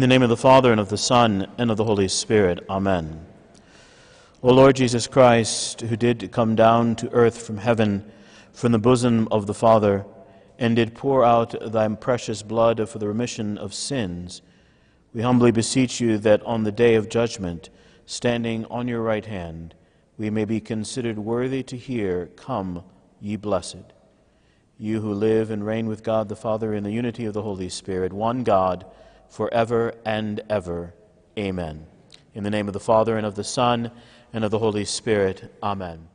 In the name of the Father, and of the Son, and of the Holy Spirit. Amen. O Lord Jesus Christ, who did come down to earth from heaven, from the bosom of the Father, and did pour out thy precious blood for the remission of sins, we humbly beseech you that on the day of judgment, standing on your right hand, we may be considered worthy to hear, Come, ye blessed. You who live and reign with God the Father in the unity of the Holy Spirit, one God, forever and ever. Amen. In the name of the Father, and of the Son, and of the Holy Spirit. Amen.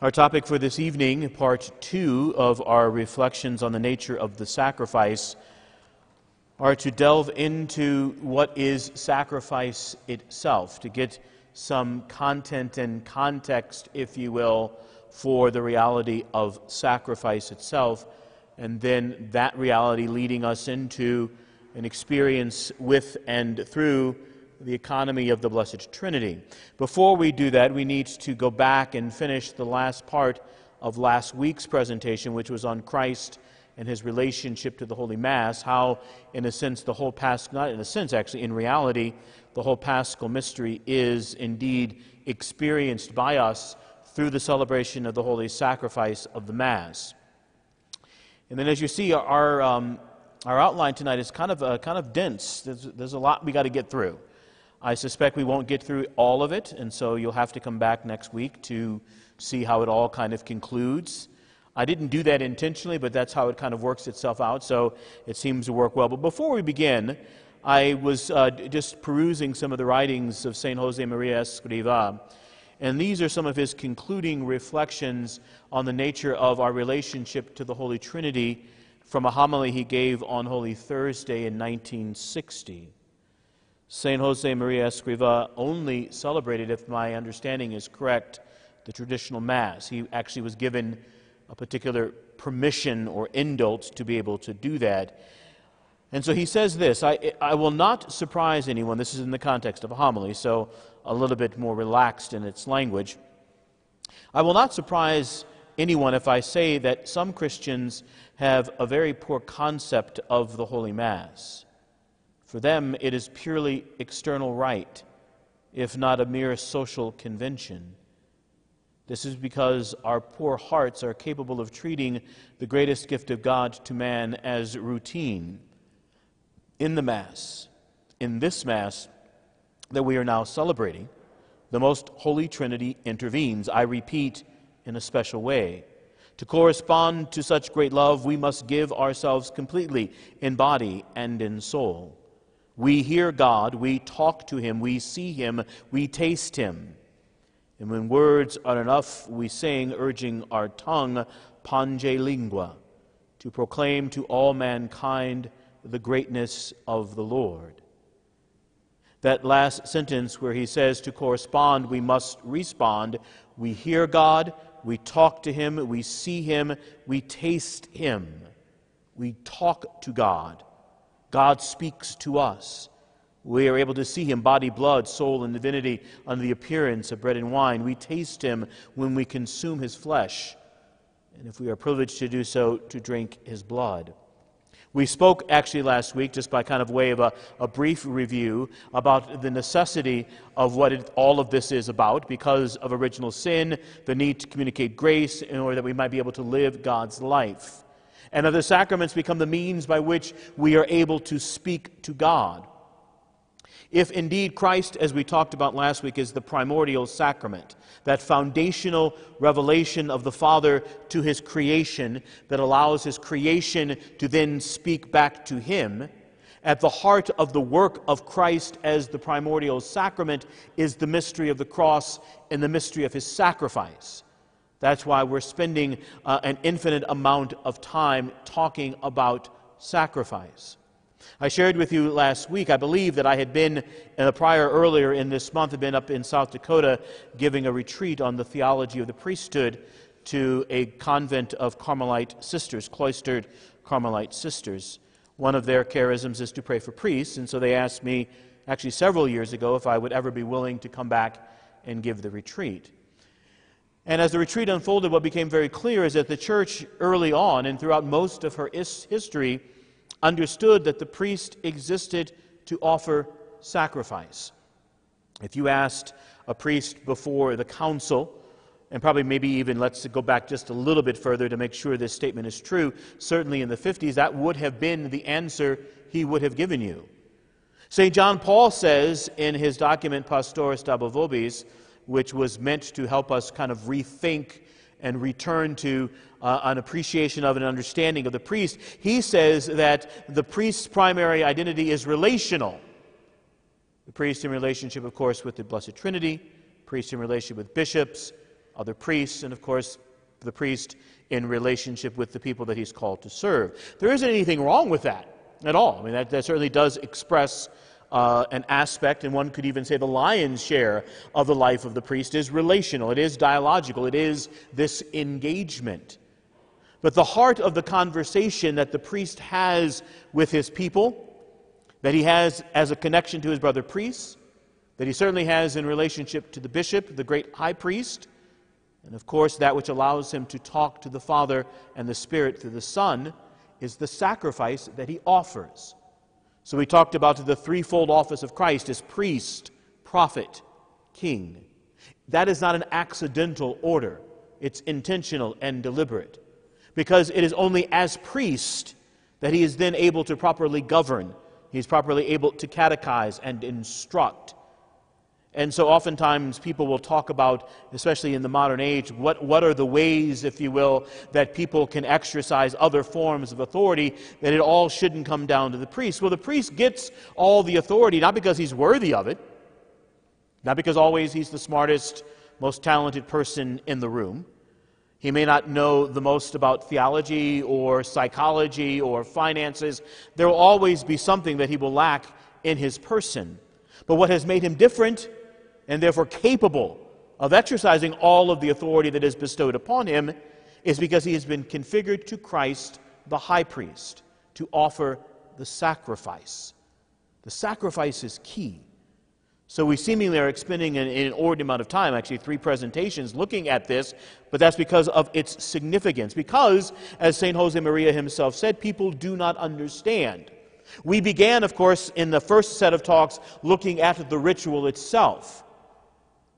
Our topic for this evening, part two of our reflections on the nature of the sacrifice, are to delve into what is sacrifice itself, to get some content and context, if you will, for the reality of sacrifice itself and then that reality leading us into an experience with and through the economy of the Blessed Trinity. Before we do that, we need to go back and finish the last part of last week's presentation, which was on Christ and his relationship to the Holy Mass, how, in a sense, the whole Pasch, not in a sense, actually, in reality, the whole Paschal mystery is indeed experienced by us through the celebration of the Holy Sacrifice of the Mass. And then, as you see, our, um, our outline tonight is kind of, uh, kind of dense. There's, there's a lot we got to get through. I suspect we won't get through all of it, and so you'll have to come back next week to see how it all kind of concludes. I didn't do that intentionally, but that's how it kind of works itself out, so it seems to work well. But before we begin, I was uh, just perusing some of the writings of St. Jose Maria Escriva. And these are some of his concluding reflections on the nature of our relationship to the Holy Trinity from a homily he gave on Holy Thursday in 1960. St. Jose Maria Escriva only celebrated, if my understanding is correct, the traditional Mass. He actually was given a particular permission or indult to be able to do that. And so he says this I, I will not surprise anyone. This is in the context of a homily, so a little bit more relaxed in its language. I will not surprise anyone if I say that some Christians have a very poor concept of the Holy Mass. For them, it is purely external rite, if not a mere social convention. This is because our poor hearts are capable of treating the greatest gift of God to man as routine. In the Mass, in this Mass, that we are now celebrating, the most holy Trinity intervenes, I repeat, in a special way. To correspond to such great love, we must give ourselves completely in body and in soul. We hear God, we talk to Him, we see Him, we taste Him. And when words are enough, we sing, urging our tongue, pange lingua, to proclaim to all mankind the greatness of the Lord that last sentence where he says to correspond, we must respond. We hear God, we talk to Him, we see Him, we taste Him. We talk to God. God speaks to us. We are able to see Him, body, blood, soul, and divinity, under the appearance of bread and wine. We taste Him when we consume His flesh. And if we are privileged to do so, to drink His blood. We spoke actually last week, just by kind of way of a, a brief review, about the necessity of what it, all of this is about because of original sin, the need to communicate grace in order that we might be able to live God's life. And other sacraments become the means by which we are able to speak to God. If indeed Christ, as we talked about last week, is the primordial sacrament, that foundational revelation of the Father to his creation that allows his creation to then speak back to him, at the heart of the work of Christ as the primordial sacrament is the mystery of the cross and the mystery of his sacrifice. That's why we're spending uh, an infinite amount of time talking about sacrifice. I shared with you last week, I believe that I had been a prior earlier in this month, had been up in South Dakota giving a retreat on the theology of the priesthood to a convent of Carmelite sisters, cloistered Carmelite sisters. One of their charisms is to pray for priests, and so they asked me, actually several years ago, if I would ever be willing to come back and give the retreat. And as the retreat unfolded, what became very clear is that the church early on and throughout most of her history understood that the priest existed to offer sacrifice. If you asked a priest before the council, and probably maybe even let's go back just a little bit further to make sure this statement is true, certainly in the 50s, that would have been the answer he would have given you. St. John Paul says in his document Pastores Dabo Vobis, which was meant to help us kind of rethink and return to uh, an appreciation of an understanding of the priest, he says that the priest's primary identity is relational. The priest in relationship, of course, with the Blessed Trinity, priest in relationship with bishops, other priests, and of course, the priest in relationship with the people that he's called to serve. There isn't anything wrong with that at all. I mean, that, that certainly does express uh, an aspect, and one could even say the lion's share of the life of the priest is relational, it is dialogical, it is this engagement. But the heart of the conversation that the priest has with his people, that he has as a connection to his brother priests, that he certainly has in relationship to the bishop, the great high priest, and of course, that which allows him to talk to the Father and the Spirit through the Son is the sacrifice that he offers. So we talked about the threefold office of Christ as priest, prophet, king. That is not an accidental order, it's intentional and deliberate. Because it is only as priest that he is then able to properly govern, he's properly able to catechize and instruct. And so oftentimes people will talk about, especially in the modern age, what, what are the ways, if you will, that people can exercise other forms of authority, that it all shouldn't come down to the priest. Well, the priest gets all the authority not because he's worthy of it, not because always he's the smartest, most talented person in the room. He may not know the most about theology or psychology or finances. There will always be something that he will lack in his person. But what has made him different and therefore capable of exercising all of the authority that is bestowed upon him is because he has been configured to Christ, the high priest, to offer the sacrifice. The sacrifice is key. So we seemingly are expending an, inordinate amount of time, actually three presentations, looking at this, but that's because of its significance. Because, as St. Josemaria himself said, people do not understand. We began, of course, in the first set of talks looking at the ritual itself.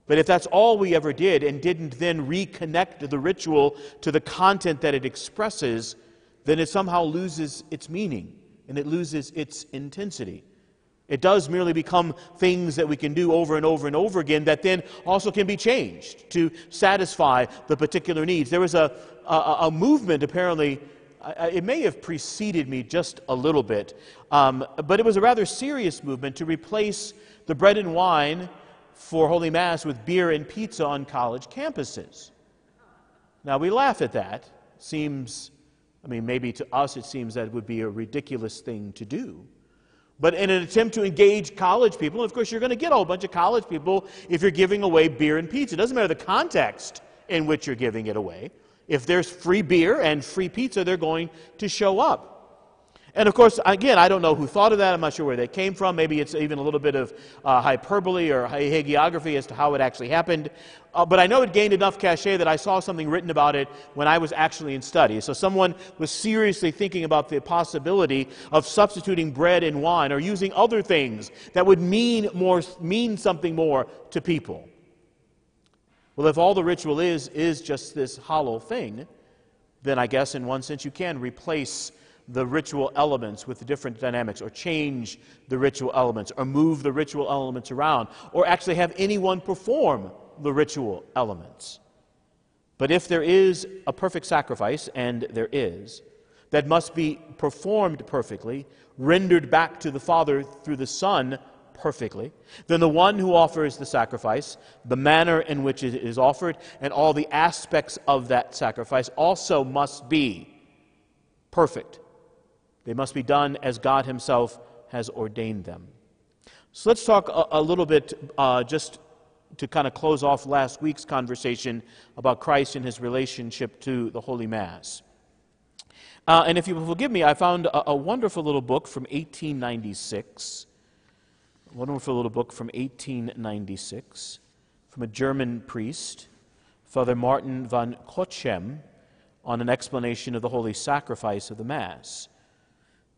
But if that's all we ever did and didn't then reconnect the ritual to the content that it expresses, then it somehow loses its meaning and it loses its intensity. It does merely become things that we can do over and over and over again that then also can be changed to satisfy the particular needs. There was a, a, a movement, apparently, it may have preceded me just a little bit, um, but it was a rather serious movement to replace the bread and wine for Holy Mass with beer and pizza on college campuses. Now, we laugh at that. Seems, I mean, maybe to us it seems that it would be a ridiculous thing to do. But in an attempt to engage college people, and of course, you're going to get a whole bunch of college people if you're giving away beer and pizza. It doesn't matter the context in which you're giving it away. If there's free beer and free pizza, they're going to show up. And of course, again, I don't know who thought of that. I'm not sure where they came from. Maybe it's even a little bit of uh, hyperbole or hagiography as to how it actually happened. Uh, but I know it gained enough cachet that I saw something written about it when I was actually in study. So someone was seriously thinking about the possibility of substituting bread and wine or using other things that would mean more, mean something more to people. Well, if all the ritual is is just this hollow thing, then I guess in one sense you can replace the ritual elements with different dynamics, or change the ritual elements, or move the ritual elements around, or actually have anyone perform the ritual elements. But if there is a perfect sacrifice, and there is, that must be performed perfectly, rendered back to the Father through the Son perfectly, then the one who offers the sacrifice, the manner in which it is offered, and all the aspects of that sacrifice also must be perfect they must be done as God Himself has ordained them. So let's talk a, a little bit, uh, just to kind of close off last week's conversation about Christ and His relationship to the Holy Mass. Uh, and if you will forgive me, I found a, a wonderful little book from 1896. A wonderful little book from 1896 from a German priest, Father Martin van Cochem, on an explanation of the holy sacrifice of the Mass.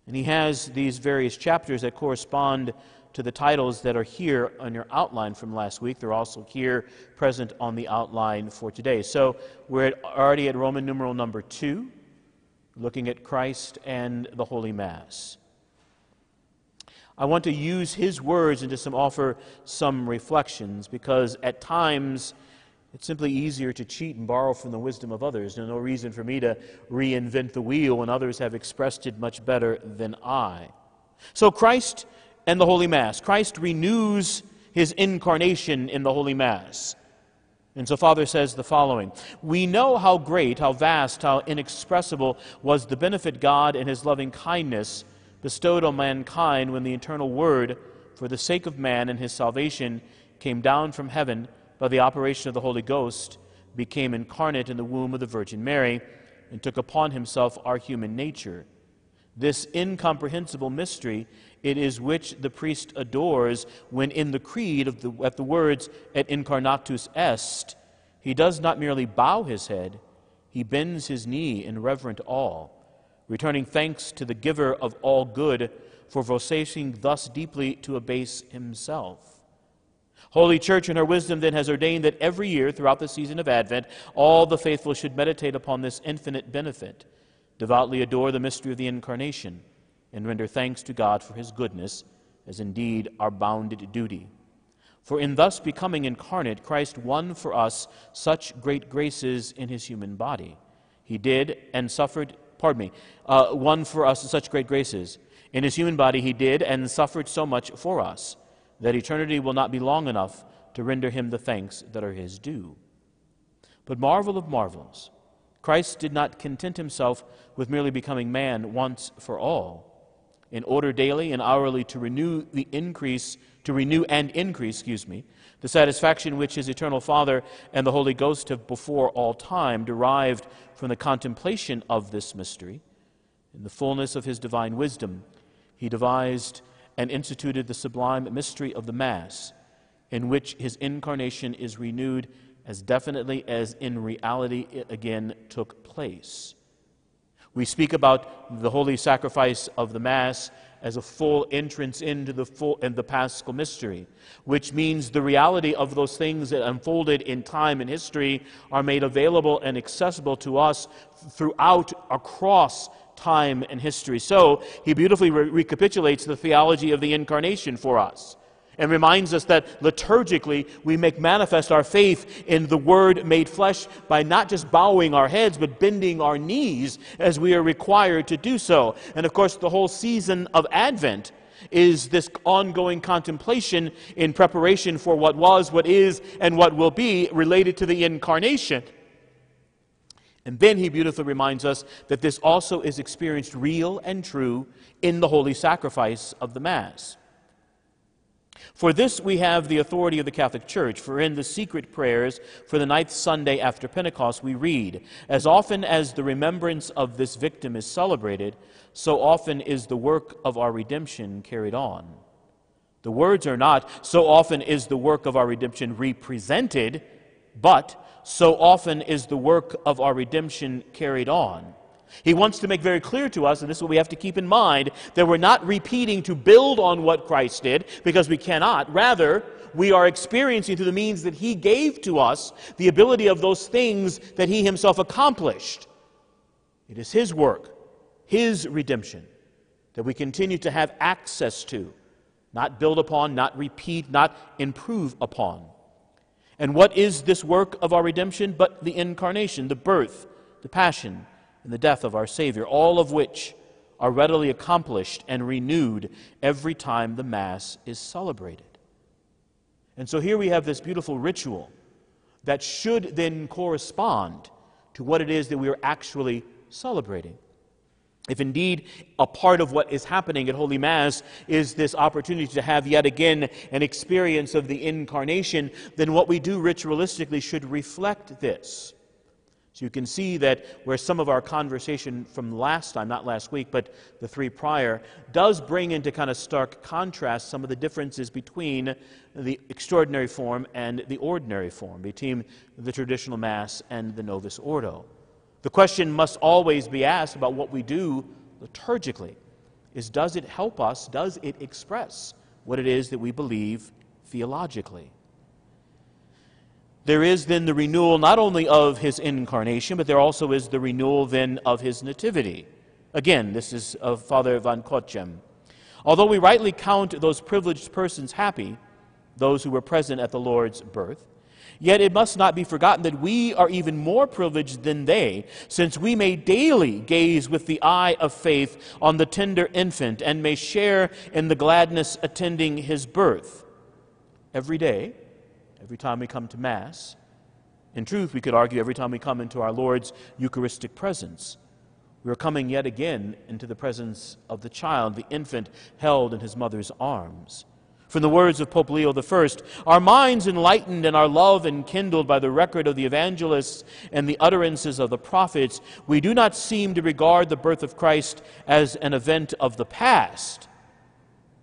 And he has these various chapters that correspond to the titles that are here on your outline from last week. They're also here present on the outline for today. So we're already at Roman numeral number two, looking at Christ and the Holy Mass. I want to use his words and just offer some reflections because at times it's simply easier to cheat and borrow from the wisdom of others. There's no reason for me to reinvent the wheel when others have expressed it much better than I. So, Christ and the Holy Mass. Christ renews his incarnation in the Holy Mass. And so, Father says the following We know how great, how vast, how inexpressible was the benefit God in his loving kindness bestowed on mankind when the eternal Word, for the sake of man and his salvation, came down from heaven by the operation of the Holy Ghost, became incarnate in the womb of the Virgin Mary, and took upon himself our human nature. This incomprehensible mystery it is which the priest adores when in the creed of the, at the words et incarnatus est, he does not merely bow his head, he bends his knee in reverent awe, returning thanks to the giver of all good for vouchsafing thus deeply to abase himself. Holy Church, in her wisdom, then has ordained that every year throughout the season of Advent, all the faithful should meditate upon this infinite benefit, devoutly adore the mystery of the Incarnation, and render thanks to God for his goodness, as indeed our bounded duty. For in thus becoming incarnate, Christ won for us such great graces in his human body. He did and suffered, pardon me, uh, won for us such great graces. In his human body, he did and suffered so much for us that eternity will not be long enough to render him the thanks that are his due. But marvel of marvels, Christ did not content himself with merely becoming man once for all. In order daily and hourly to renew the increase, to renew and increase, excuse me, the satisfaction which his eternal Father and the Holy Ghost have before all time derived from the contemplation of this mystery. In the fullness of his divine wisdom, he devised and instituted the sublime mystery of the Mass, in which his incarnation is renewed as definitely as in reality it again took place. We speak about the holy sacrifice of the Mass as a full entrance into the full and the paschal mystery, which means the reality of those things that unfolded in time and history are made available and accessible to us throughout across time and history. So he beautifully re- recapitulates the theology of the incarnation for us and reminds us that liturgically we make manifest our faith in the Word made flesh by not just bowing our heads, but bending our knees as we are required to do so. And of course, the whole season of Advent is this ongoing contemplation in preparation for what was, what is, and what will be related to the incarnation. And then he beautifully reminds us that this also is experienced real and true in the holy sacrifice of the Mass. For this we have the authority of the Catholic Church, for in the secret prayers for the ninth Sunday after Pentecost we read, As often as the remembrance of this victim is celebrated, so often is the work of our redemption carried on. The words are not, so often is the work of our redemption represented, but so often is the work of our redemption carried on. He wants to make very clear to us, and this is what we have to keep in mind, that we're not repeating to build on what Christ did, because we cannot. Rather, we are experiencing through the means that He gave to us the ability of those things that He Himself accomplished. It is His work, His redemption, that we continue to have access to, not build upon, not repeat, not improve upon. And what is this work of our redemption but the incarnation, the birth, the passion, and the death of our Savior, all of which are readily accomplished and renewed every time the Mass is celebrated. And so here we have this beautiful ritual that should then correspond to what it is that we are actually celebrating. If indeed a part of what is happening at Holy Mass is this opportunity to have yet again an experience of the incarnation, then what we do ritualistically should reflect this. So you can see that where some of our conversation from last time, not last week, but the three prior, does bring into kind of stark contrast some of the differences between the extraordinary form and the ordinary form, between the traditional Mass and the Novus Ordo. The question must always be asked about what we do liturgically is does it help us, does it express what it is that we believe theologically? There is then the renewal not only of his incarnation, but there also is the renewal then of his nativity. Again, this is of Father Van Cochem. Although we rightly count those privileged persons happy, those who were present at the Lord's birth, Yet it must not be forgotten that we are even more privileged than they, since we may daily gaze with the eye of faith on the tender infant and may share in the gladness attending his birth. Every day, every time we come to Mass, in truth, we could argue every time we come into our Lord's Eucharistic presence, we are coming yet again into the presence of the child, the infant held in his mother's arms. From the words of Pope Leo I, our minds enlightened and our love enkindled by the record of the evangelists and the utterances of the prophets, we do not seem to regard the birth of Christ as an event of the past,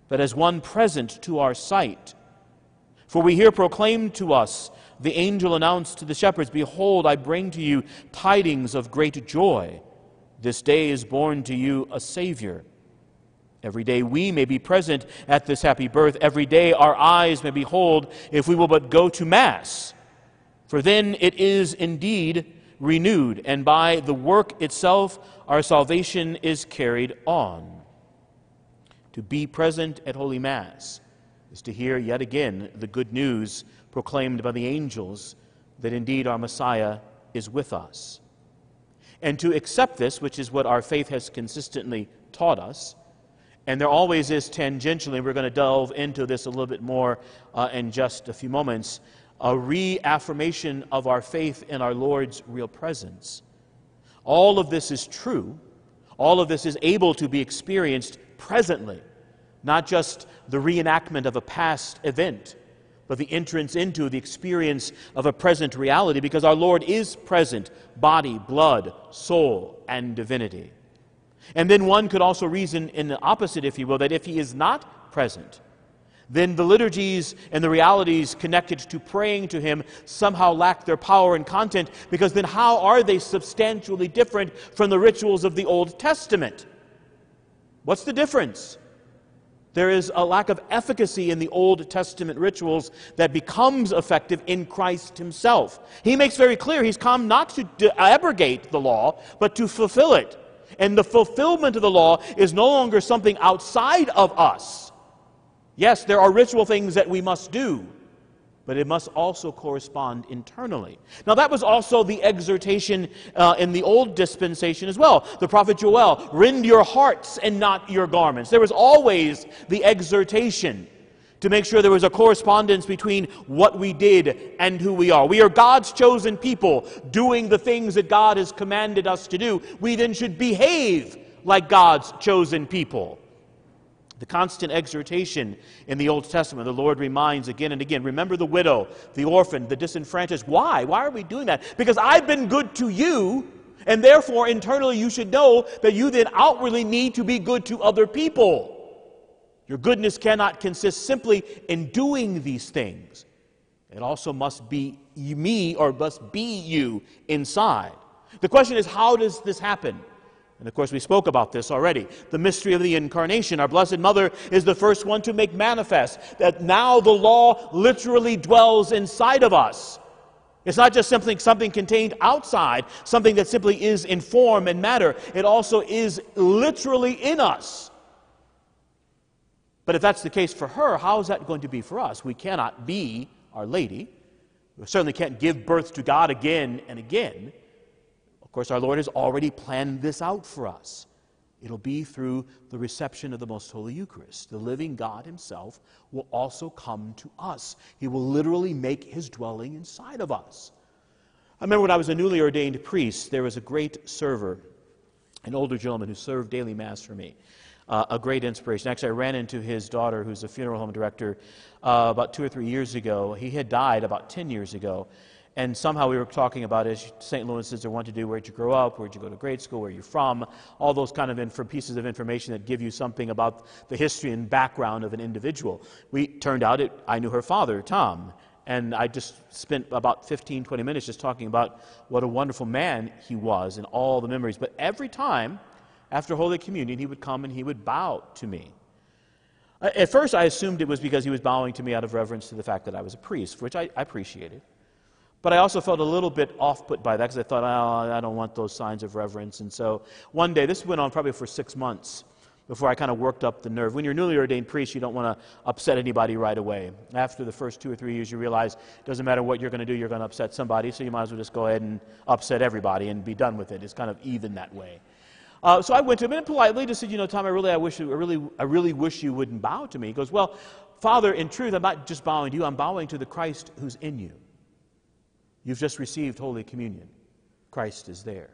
but as one present to our sight. For we hear proclaimed to us, the angel announced to the shepherds, Behold, I bring to you tidings of great joy. This day is born to you a Savior Every day we may be present at this happy birth. Every day our eyes may behold if we will but go to Mass. For then it is indeed renewed, and by the work itself our salvation is carried on. To be present at Holy Mass is to hear yet again the good news proclaimed by the angels that indeed our Messiah is with us. And to accept this, which is what our faith has consistently taught us, and there always is tangentially, we're going to delve into this a little bit more uh, in just a few moments, a reaffirmation of our faith in our Lord's real presence. All of this is true. All of this is able to be experienced presently, not just the reenactment of a past event, but the entrance into the experience of a present reality because our Lord is present body, blood, soul, and divinity. And then one could also reason in the opposite, if you will, that if he is not present, then the liturgies and the realities connected to praying to him somehow lack their power and content, because then how are they substantially different from the rituals of the Old Testament? What's the difference? There is a lack of efficacy in the Old Testament rituals that becomes effective in Christ Himself. He makes very clear He's come not to abrogate the law, but to fulfill it. And the fulfillment of the law is no longer something outside of us. Yes, there are ritual things that we must do, but it must also correspond internally. Now, that was also the exhortation uh, in the old dispensation as well. The prophet Joel, rend your hearts and not your garments. There was always the exhortation to make sure there was a correspondence between what we did and who we are. We are God's chosen people doing the things that God has commanded us to do. We then should behave like God's chosen people. The constant exhortation in the Old Testament, the Lord reminds again and again remember the widow, the orphan, the disenfranchised. Why? Why are we doing that? Because I've been good to you, and therefore internally you should know that you then outwardly need to be good to other people. Your goodness cannot consist simply in doing these things. It also must be me or must be you inside. The question is, how does this happen? And of course, we spoke about this already. The mystery of the incarnation. Our Blessed Mother is the first one to make manifest that now the law literally dwells inside of us. It's not just something, something contained outside, something that simply is in form and matter. It also is literally in us. But if that's the case for her, how is that going to be for us? We cannot be Our Lady. We certainly can't give birth to God again and again. Of course, our Lord has already planned this out for us. It'll be through the reception of the Most Holy Eucharist. The living God Himself will also come to us. He will literally make His dwelling inside of us. I remember when I was a newly ordained priest, there was a great server, an older gentleman who served daily Mass for me uh, a great inspiration. Actually, I ran into his daughter, who's a funeral home director, uh, about two or three years ago. He had died about 10 years ago. And somehow we were talking about as St. Louis are what to do, where'd you grow up, where'd you go to grade school, where you're from, all those kind of inf- pieces of information that give you something about the history and background of an individual. We turned out it, I knew her father, Tom, and I just spent about 15, 20 minutes just talking about what a wonderful man he was and all the memories. But every time after Holy Communion, he would come and he would bow to me. At first, I assumed it was because he was bowing to me out of reverence to the fact that I was a priest, which I, I appreciated. But I also felt a little bit off put by that because I thought, oh, I don't want those signs of reverence. And so one day, this went on probably for six months before I kind of worked up the nerve. When you're a newly ordained priest, you don't want to upset anybody right away. After the first two or three years, you realize it doesn't matter what you're going to do, you're going to upset somebody, so you might as well just go ahead and upset everybody and be done with it. It's kind of even that way. Uh, so I went to him and politely just said, you know, Tom, I really, I wish, I really, I really wish you wouldn't bow to me. He goes, well, Father, in truth, I'm not just bowing to you, I'm bowing to the Christ who's in you. You've just received Holy Communion. Christ is there.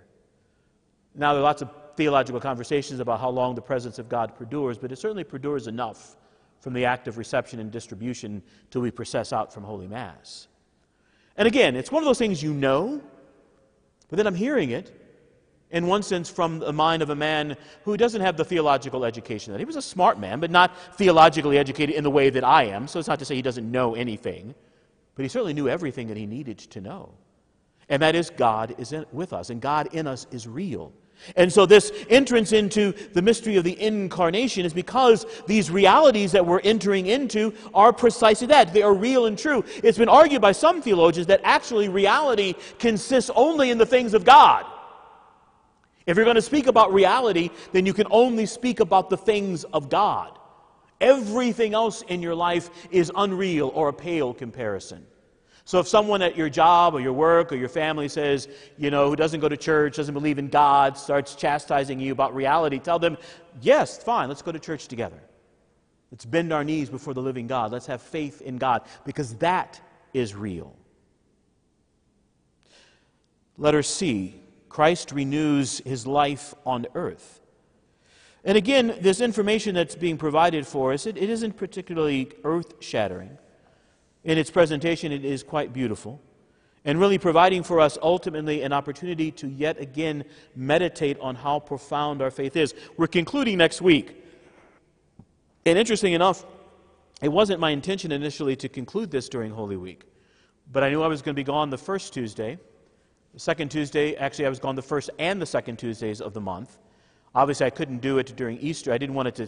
Now, there are lots of theological conversations about how long the presence of God perdures, but it certainly perdures enough from the act of reception and distribution till we process out from Holy Mass. And again, it's one of those things you know, but then I'm hearing it, in one sense, from the mind of a man who doesn't have the theological education. That he was a smart man, but not theologically educated in the way that I am. So it's not to say he doesn't know anything, but he certainly knew everything that he needed to know. And that is, God is in, with us, and God in us is real. And so, this entrance into the mystery of the incarnation is because these realities that we're entering into are precisely that. They are real and true. It's been argued by some theologians that actually reality consists only in the things of God. If you're going to speak about reality, then you can only speak about the things of God. Everything else in your life is unreal or a pale comparison. So if someone at your job or your work or your family says, you know, who doesn't go to church, doesn't believe in God, starts chastising you about reality, tell them, yes, fine, let's go to church together. Let's bend our knees before the living God. Let's have faith in God because that is real. Letter C Christ renews his life on earth. And again, this information that's being provided for us, it, it isn't particularly earth shattering. In its presentation, it is quite beautiful and really providing for us ultimately an opportunity to yet again meditate on how profound our faith is. We're concluding next week. And interesting enough, it wasn't my intention initially to conclude this during Holy Week, but I knew I was going to be gone the first Tuesday. The second Tuesday, actually, I was gone the first and the second Tuesdays of the month. Obviously, I couldn't do it during Easter. I didn't want it to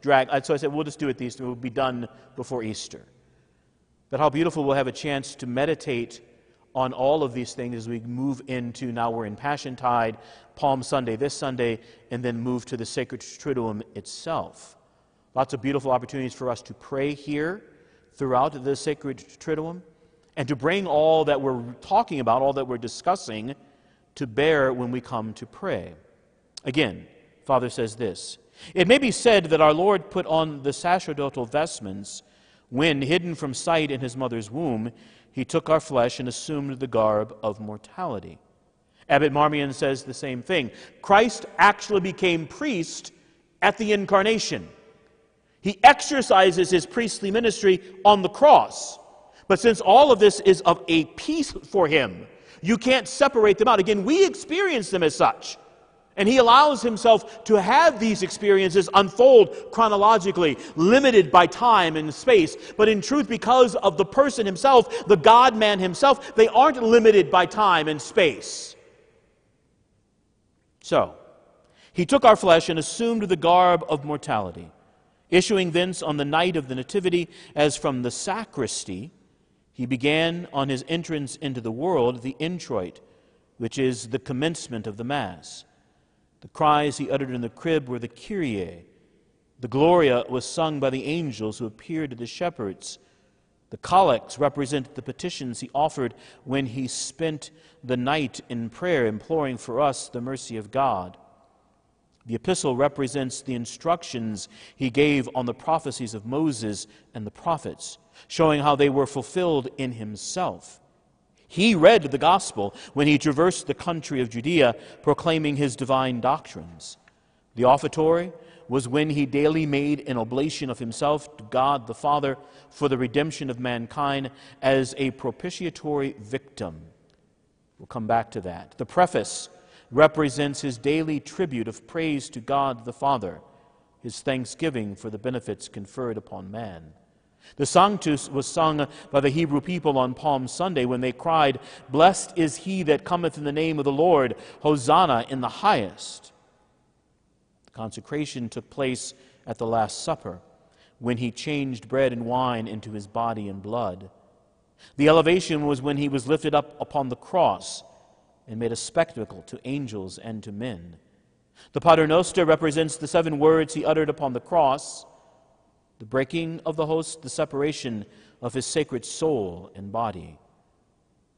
drag. Uh, so I said, we'll just do it these. We'll be done before Easter. But how beautiful we'll have a chance to meditate on all of these things as we move into now we're in Passion Tide, Palm Sunday this Sunday, and then move to the Sacred Triduum itself. Lots of beautiful opportunities for us to pray here throughout the Sacred Triduum and to bring all that we're talking about, all that we're discussing, to bear when we come to pray. Again, Father says this It may be said that our Lord put on the sacerdotal vestments when, hidden from sight in his mother's womb, he took our flesh and assumed the garb of mortality. Abbot Marmion says the same thing. Christ actually became priest at the incarnation. He exercises his priestly ministry on the cross. But since all of this is of a piece for him, you can't separate them out. Again, we experience them as such. And he allows himself to have these experiences unfold chronologically, limited by time and space. But in truth, because of the person himself, the God man himself, they aren't limited by time and space. So, he took our flesh and assumed the garb of mortality, issuing thence on the night of the Nativity as from the sacristy he began on his entrance into the world the introit, which is the commencement of the Mass. The cries he uttered in the crib were the Kyrie. The Gloria was sung by the angels who appeared to the shepherds. The collects represent the petitions he offered when he spent the night in prayer, imploring for us the mercy of God. The epistle represents the instructions he gave on the prophecies of Moses and the prophets showing how they were fulfilled in himself. He read the gospel when he traversed the country of Judea, proclaiming his divine doctrines. The offertory was when he daily made an oblation of himself to God the Father for the redemption of mankind as a propitiatory victim. We'll come back to that. The preface represents his daily tribute of praise to God the Father, his thanksgiving for the benefits conferred upon man. The Sanctus was sung by the Hebrew people on Palm Sunday when they cried, Blessed is he that cometh in the name of the Lord, Hosanna in the highest. The consecration took place at the Last Supper when he changed bread and wine into his body and blood. The elevation was when he was lifted up upon the cross and made a spectacle to angels and to men. The Paternoster represents the seven words he uttered upon the cross the breaking of the host, the separation of his sacred soul and body.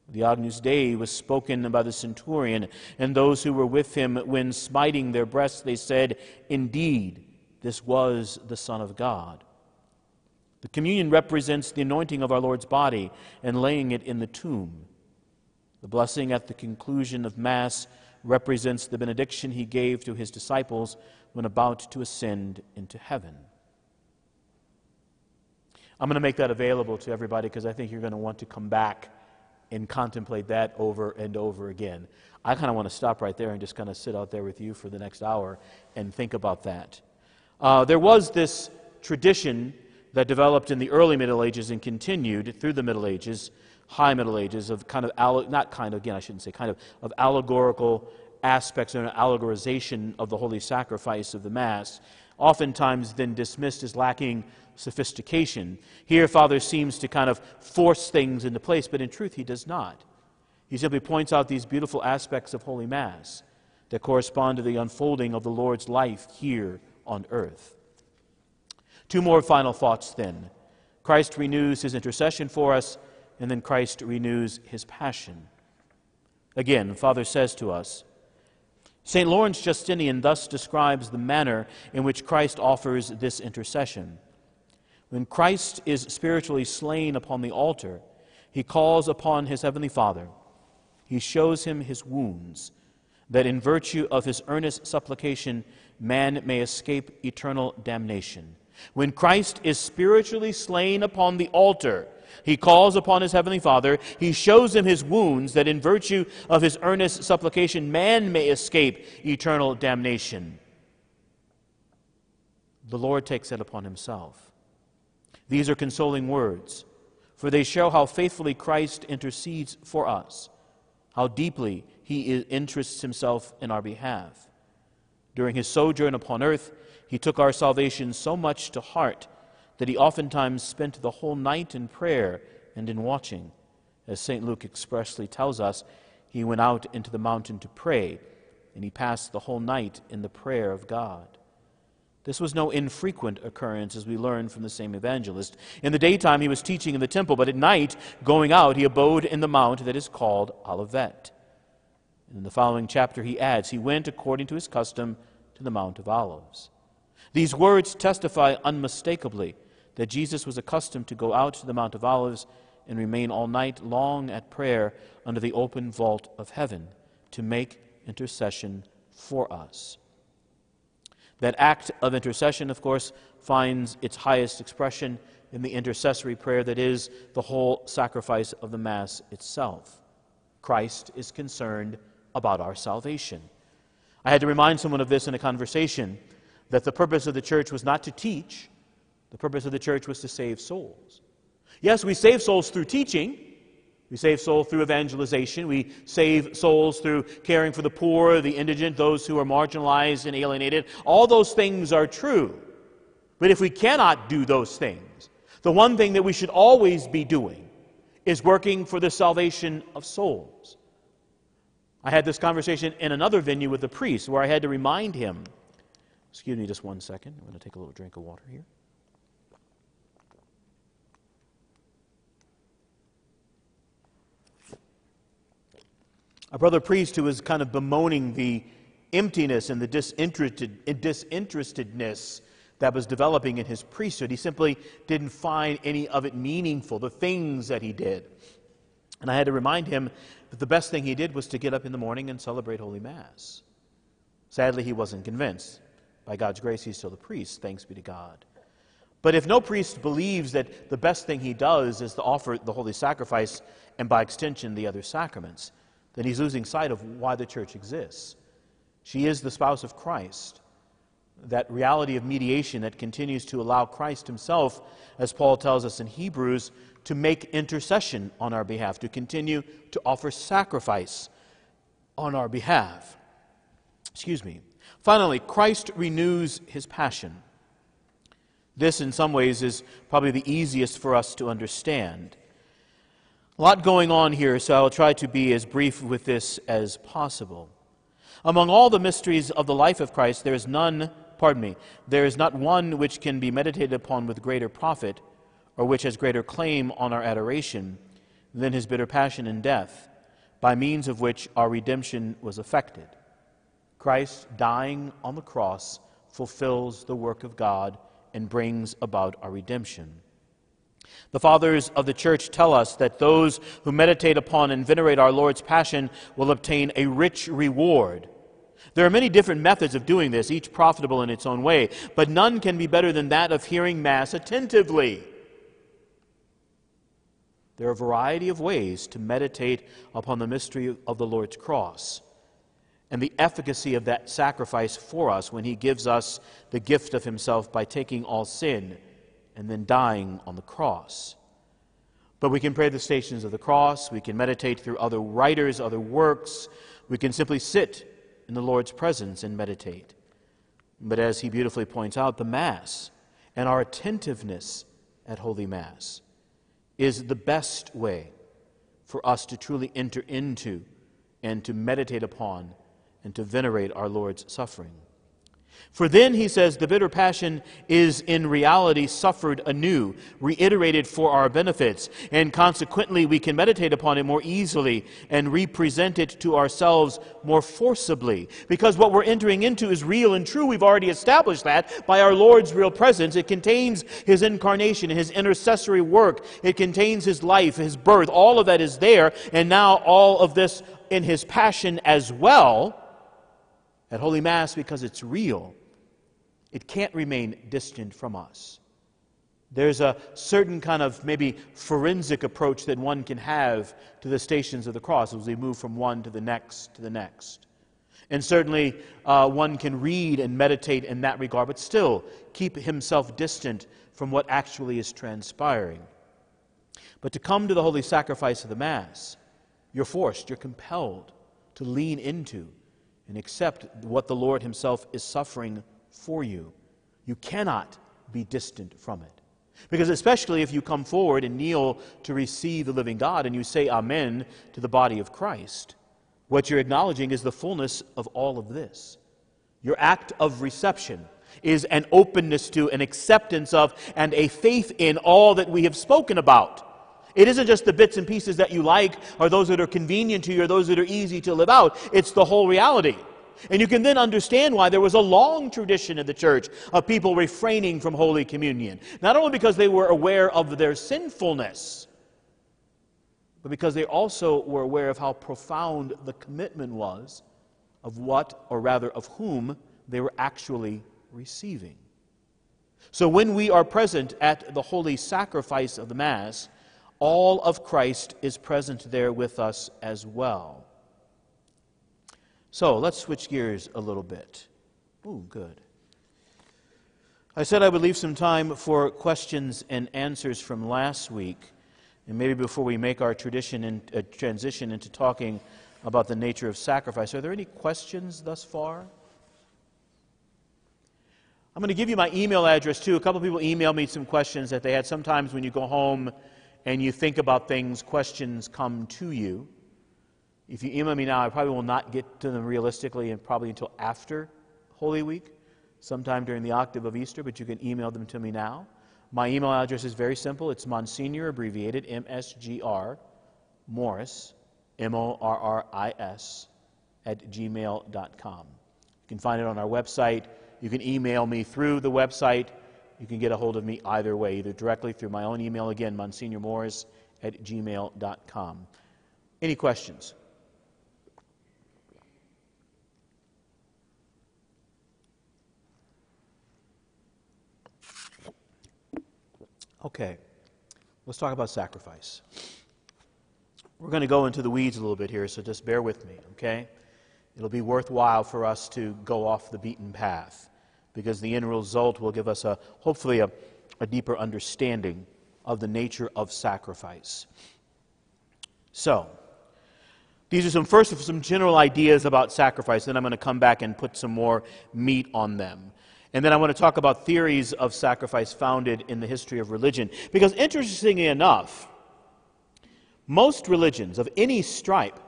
The Agnus Dei was spoken by the centurion and those who were with him when, smiting their breasts, they said, Indeed, this was the Son of God. The communion represents the anointing of our Lord's body and laying it in the tomb. The blessing at the conclusion of Mass represents the benediction he gave to his disciples when about to ascend into heaven. I'm going to make that available to everybody because I think you're going to want to come back and contemplate that over and over again. I kind of want to stop right there and just kind of sit out there with you for the next hour and think about that. Uh, there was this tradition that developed in the early Middle Ages and continued through the Middle Ages, High Middle Ages, of kind of, not kind of, again, I shouldn't say kind of, of allegorical aspects and an allegorization of the holy sacrifice of the Mass, oftentimes then dismissed as lacking sophistication. Here, Father seems to kind of force things into place, but in truth, he does not. He simply points out these beautiful aspects of Holy Mass that correspond to the unfolding of the Lord's life here on earth. Two more final thoughts then. Christ renews his intercession for us, and then Christ renews his passion. Again, Father says to us, St. Lawrence Justinian thus describes the manner in which Christ offers this intercession. When Christ is spiritually slain upon the altar, he calls upon his heavenly Father. He shows him his wounds, that in virtue of his earnest supplication, man may escape eternal damnation. When Christ is spiritually slain upon the altar, he calls upon his heavenly Father. He shows him his wounds, that in virtue of his earnest supplication, man may escape eternal damnation. The Lord takes it upon himself. These are consoling words, for they show how faithfully Christ intercedes for us, how deeply he interests himself in our behalf. During his sojourn upon earth, he took our salvation so much to heart that he oftentimes spent the whole night in prayer and in watching. As St. Luke expressly tells us, he went out into the mountain to pray, and he passed the whole night in the prayer of God. This was no infrequent occurrence, as we learn from the same evangelist. In the daytime, he was teaching in the temple, but at night, going out, he abode in the mount that is called Olivet. In the following chapter, he adds, He went according to his custom to the Mount of Olives. These words testify unmistakably that Jesus was accustomed to go out to the Mount of Olives and remain all night long at prayer under the open vault of heaven to make intercession for us. That act of intercession, of course, finds its highest expression in the intercessory prayer that is the whole sacrifice of the Mass itself. Christ is concerned about our salvation. I had to remind someone of this in a conversation that the purpose of the church was not to teach, the purpose of the church was to save souls. Yes, we save souls through teaching, we save souls through evangelization. We save souls through caring for the poor, the indigent, those who are marginalized and alienated. All those things are true. But if we cannot do those things, the one thing that we should always be doing is working for the salvation of souls. I had this conversation in another venue with a priest where I had to remind him. Excuse me just one second. I'm going to take a little drink of water here. A brother priest who was kind of bemoaning the emptiness and the disinterested, disinterestedness that was developing in his priesthood. He simply didn't find any of it meaningful, the things that he did. And I had to remind him that the best thing he did was to get up in the morning and celebrate Holy Mass. Sadly, he wasn't convinced. By God's grace, he's still a priest, thanks be to God. But if no priest believes that the best thing he does is to offer the holy sacrifice and by extension the other sacraments, then he's losing sight of why the church exists. She is the spouse of Christ. That reality of mediation that continues to allow Christ himself, as Paul tells us in Hebrews, to make intercession on our behalf, to continue to offer sacrifice on our behalf. Excuse me. Finally, Christ renews his passion. This, in some ways, is probably the easiest for us to understand. A lot going on here, so I'll try to be as brief with this as possible. Among all the mysteries of the life of Christ, there is none, pardon me, there is not one which can be meditated upon with greater profit, or which has greater claim on our adoration, than his bitter passion and death, by means of which our redemption was effected. Christ dying on the cross fulfills the work of God and brings about our redemption. The fathers of the church tell us that those who meditate upon and venerate our Lord's passion will obtain a rich reward. There are many different methods of doing this, each profitable in its own way, but none can be better than that of hearing Mass attentively. There are a variety of ways to meditate upon the mystery of the Lord's cross and the efficacy of that sacrifice for us when He gives us the gift of Himself by taking all sin and then dying on the cross. But we can pray the stations of the cross, we can meditate through other writers, other works, we can simply sit in the Lord's presence and meditate. But as he beautifully points out, the Mass and our attentiveness at Holy Mass is the best way for us to truly enter into and to meditate upon and to venerate our Lord's suffering. For then, he says, the bitter passion is in reality suffered anew, reiterated for our benefits, and consequently we can meditate upon it more easily and represent it to ourselves more forcibly. Because what we're entering into is real and true. We've already established that by our Lord's real presence. It contains his incarnation, his intercessory work, it contains his life, his birth. All of that is there, and now all of this in his passion as well at Holy Mass because it's real. It can't remain distant from us. There's a certain kind of maybe forensic approach that one can have to the stations of the cross as we move from one to the next to the next. And certainly uh, one can read and meditate in that regard, but still keep himself distant from what actually is transpiring. But to come to the holy sacrifice of the Mass, you're forced, you're compelled to lean into and accept what the Lord Himself is suffering for you. You cannot be distant from it. Because, especially if you come forward and kneel to receive the living God and you say Amen to the body of Christ, what you're acknowledging is the fullness of all of this. Your act of reception is an openness to, an acceptance of, and a faith in all that we have spoken about. It isn't just the bits and pieces that you like or those that are convenient to you or those that are easy to live out. It's the whole reality. And you can then understand why there was a long tradition in the church of people refraining from Holy Communion. Not only because they were aware of their sinfulness, but because they also were aware of how profound the commitment was of what, or rather of whom, they were actually receiving. So when we are present at the holy sacrifice of the Mass, all of Christ is present there with us as well. So let's switch gears a little bit. Ooh, good. I said I would leave some time for questions and answers from last week, and maybe before we make our tradition and uh, transition into talking about the nature of sacrifice. Are there any questions thus far? I'm going to give you my email address too. A couple people emailed me some questions that they had. Sometimes when you go home and you think about things, questions come to you. If you email me now, I probably will not get to them realistically and probably until after Holy Week, sometime during the octave of Easter, but you can email them to me now. My email address is very simple. It's Monsignor, abbreviated MSGR, Morris, M O R R I S, at gmail.com. You can find it on our website. You can email me through the website. You can get a hold of me either way, either directly through my own email, again, monsignormorris at gmail.com. Any questions? Okay, let's talk about sacrifice. We're going to go into the weeds a little bit here, so just bear with me, okay? It'll be worthwhile for us to go off the beaten path because the end result will give us a hopefully a, a deeper understanding of the nature of sacrifice. So, These are some first some general ideas about sacrifice, then I'm going to come back and put some more meat on them. And then I want to talk about theories of sacrifice founded in the history of religion. Because interestingly enough, most religions of any stripe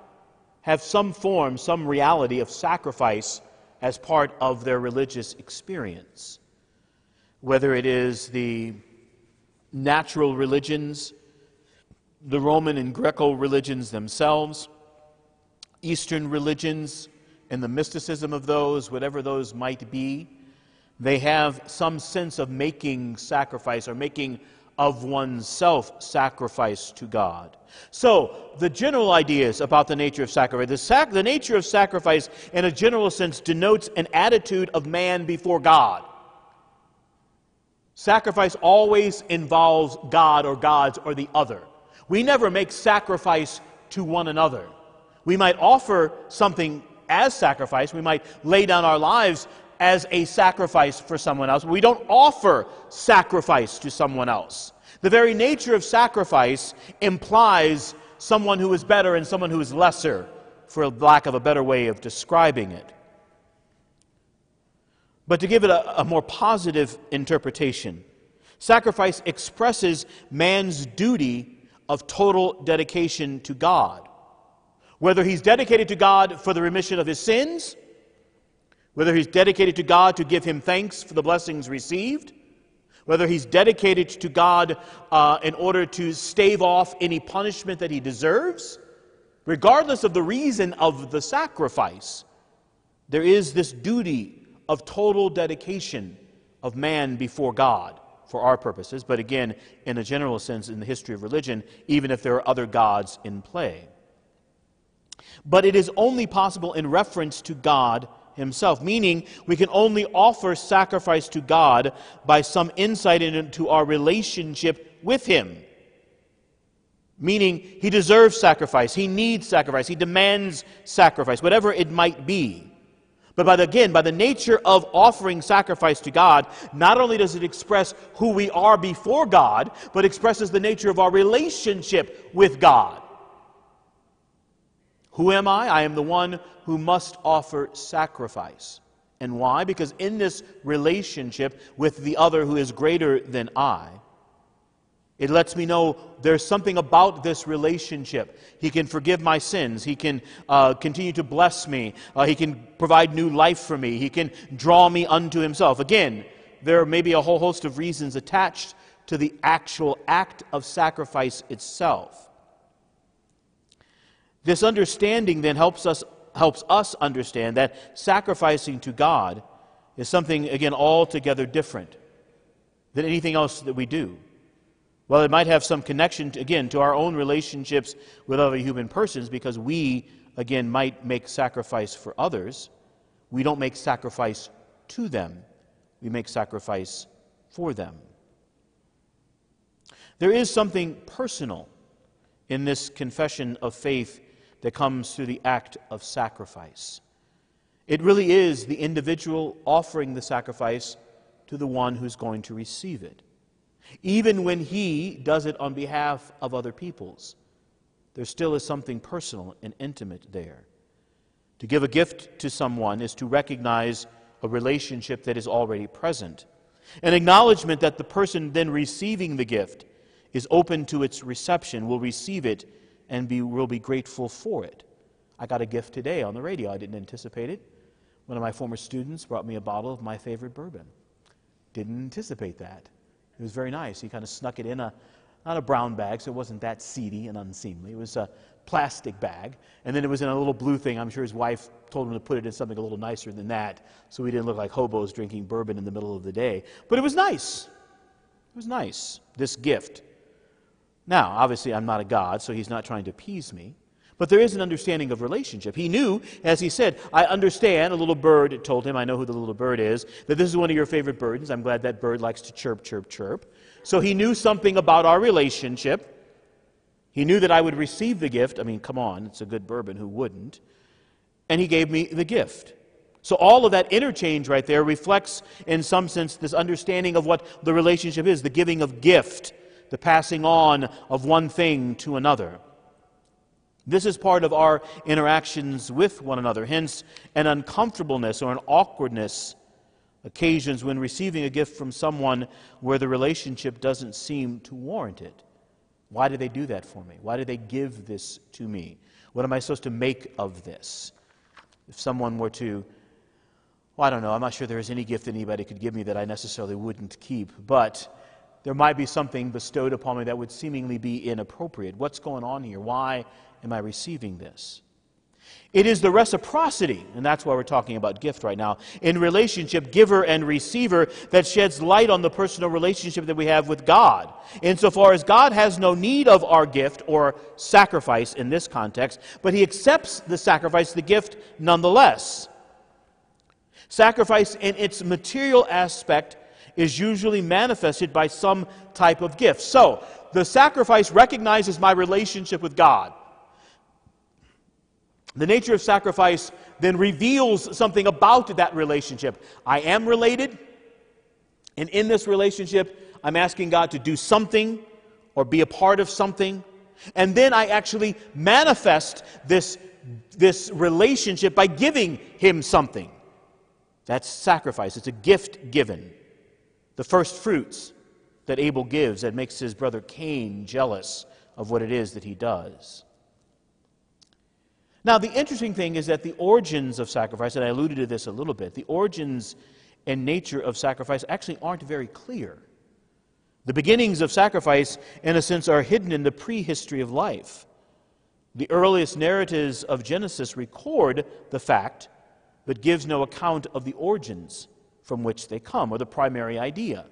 have some form, some reality of sacrifice as part of their religious experience. Whether it is the natural religions, the Roman and Greco religions themselves, Eastern religions, and the mysticism of those, whatever those might be, they have some sense of making sacrifice or making of oneself sacrifice to God. So, the general ideas about the nature of sacrifice. The, sac- the nature of sacrifice, in a general sense, denotes an attitude of man before God. Sacrifice always involves God or gods or the other. We never make sacrifice to one another. We might offer something as sacrifice, we might lay down our lives as a sacrifice for someone else. We don't offer sacrifice to someone else. The very nature of sacrifice implies someone who is better and someone who is lesser, for lack of a better way of describing it. But to give it a, a more positive interpretation, sacrifice expresses man's duty of total dedication to God. Whether he's dedicated to God for the remission of his sins, whether he's dedicated to God to give him thanks for the blessings received, whether he's dedicated to God uh, in order to stave off any punishment that he deserves, regardless of the reason of the sacrifice, there is this duty of total dedication of man before God for our purposes, but again, in a general sense, in the history of religion, even if there are other gods in play. But it is only possible in reference to God himself, meaning we can only offer sacrifice to God by some insight into our relationship with him. Meaning, he deserves sacrifice, he needs sacrifice, he demands sacrifice, whatever it might be. But by the, again, by the nature of offering sacrifice to God, not only does it express who we are before God, but expresses the nature of our relationship with God. Who am I? I am the one who must offer sacrifice. And why? Because in this relationship with the other who is greater than I, it lets me know there's something about this relationship. He can forgive my sins. He can uh, continue to bless me. Uh, he can provide new life for me. He can draw me unto himself. Again, there may be a whole host of reasons attached to the actual act of sacrifice itself. This understanding then helps us, helps us understand that sacrificing to God is something, again, altogether different than anything else that we do. Well, it might have some connection, to, again, to our own relationships with other human persons because we, again, might make sacrifice for others. We don't make sacrifice to them, we make sacrifice for them. There is something personal in this confession of faith that comes through the act of sacrifice. It really is the individual offering the sacrifice to the one who's going to receive it. Even when he does it on behalf of other peoples, there still is something personal and intimate there. To give a gift to someone is to recognize a relationship that is already present, an acknowledgement that the person then receiving the gift is open to its reception, will receive it and be, will be grateful for it. I got a gift today on the radio. I didn't anticipate it. One of my former students brought me a bottle of my favorite bourbon. Didn't anticipate that. It was very nice. He kind of snuck it in a, not a brown bag, so it wasn't that seedy and unseemly. It was a plastic bag. And then it was in a little blue thing. I'm sure his wife told him to put it in something a little nicer than that so we didn't look like hobos drinking bourbon in the middle of the day. But it was nice. It was nice, this gift. Now, obviously, I'm not a God, so he's not trying to appease me. But there is an understanding of relationship. He knew, as he said, I understand, a little bird told him, I know who the little bird is, that this is one of your favorite birds. I'm glad that bird likes to chirp, chirp, chirp. So he knew something about our relationship. He knew that I would receive the gift. I mean, come on, it's a good bourbon, who wouldn't? And he gave me the gift. So all of that interchange right there reflects, in some sense, this understanding of what the relationship is the giving of gift the passing on of one thing to another. This is part of our interactions with one another. Hence, an uncomfortableness or an awkwardness occasions when receiving a gift from someone where the relationship doesn't seem to warrant it. Why did they do that for me? Why did they give this to me? What am I supposed to make of this? If someone were to, well, I don't know, I'm not sure there is any gift anybody could give me that I necessarily wouldn't keep, but there might be something bestowed upon me that would seemingly be inappropriate. What's going on here? Why am I receiving this? It is the reciprocity, and that's why we're talking about gift right now, in relationship, giver and receiver, that sheds light on the personal relationship that we have with God. Insofar as God has no need of our gift or sacrifice in this context, but He accepts the sacrifice, the gift, nonetheless. Sacrifice in its material aspect is usually manifested by some type of gift. So, the sacrifice recognizes my relationship with God. The nature of sacrifice then reveals something about that relationship. I am related, and in this relationship, I'm asking God to do something or be a part of something. And then I actually manifest this, this relationship by giving Him something. That's sacrifice, it's a gift given. The first fruits that Abel gives that makes his brother Cain jealous of what it is that he does. Now, the interesting thing is that the origins of sacrifice, and I alluded to this a little bit, the origins and nature of sacrifice actually aren't very clear. The beginnings of sacrifice, in a sense, are hidden in the prehistory of life. The earliest narratives of Genesis record the fact, but gives no account of the origins from which they come, or the primary idea.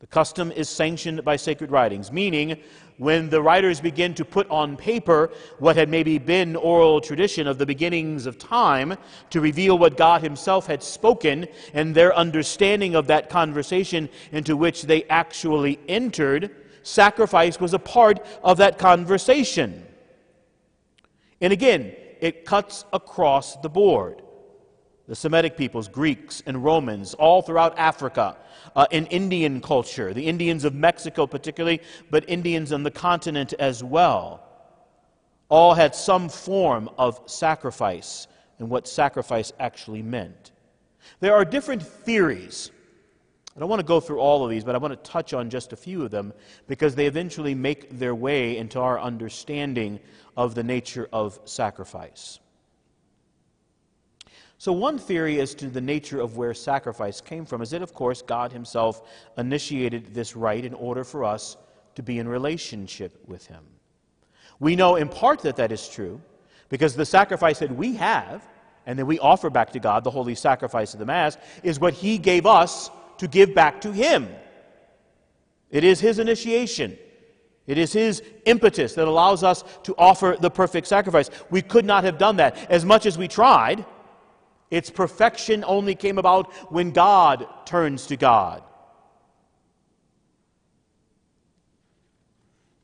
The custom is sanctioned by sacred writings, meaning when the writers begin to put on paper what had maybe been oral tradition of the beginnings of time to reveal what God Himself had spoken and their understanding of that conversation into which they actually entered, sacrifice was a part of that conversation. And again, it cuts across the board the Semitic peoples, Greeks and Romans, all throughout Africa, uh, in Indian culture, the Indians of Mexico particularly, but Indians on the continent as well, all had some form of sacrifice and what sacrifice actually meant. There are different theories. I don't want to go through all of these, but I want to touch on just a few of them because they eventually make their way into our understanding of the nature of sacrifice. So, one theory as to the nature of where sacrifice came from is that, of course, God Himself initiated this rite in order for us to be in relationship with Him. We know in part that that is true because the sacrifice that we have and that we offer back to God, the holy sacrifice of the Mass, is what He gave us to give back to Him. It is His initiation. It is His impetus that allows us to offer the perfect sacrifice. We could not have done that. As much as we tried, its perfection only came about when God turns to God.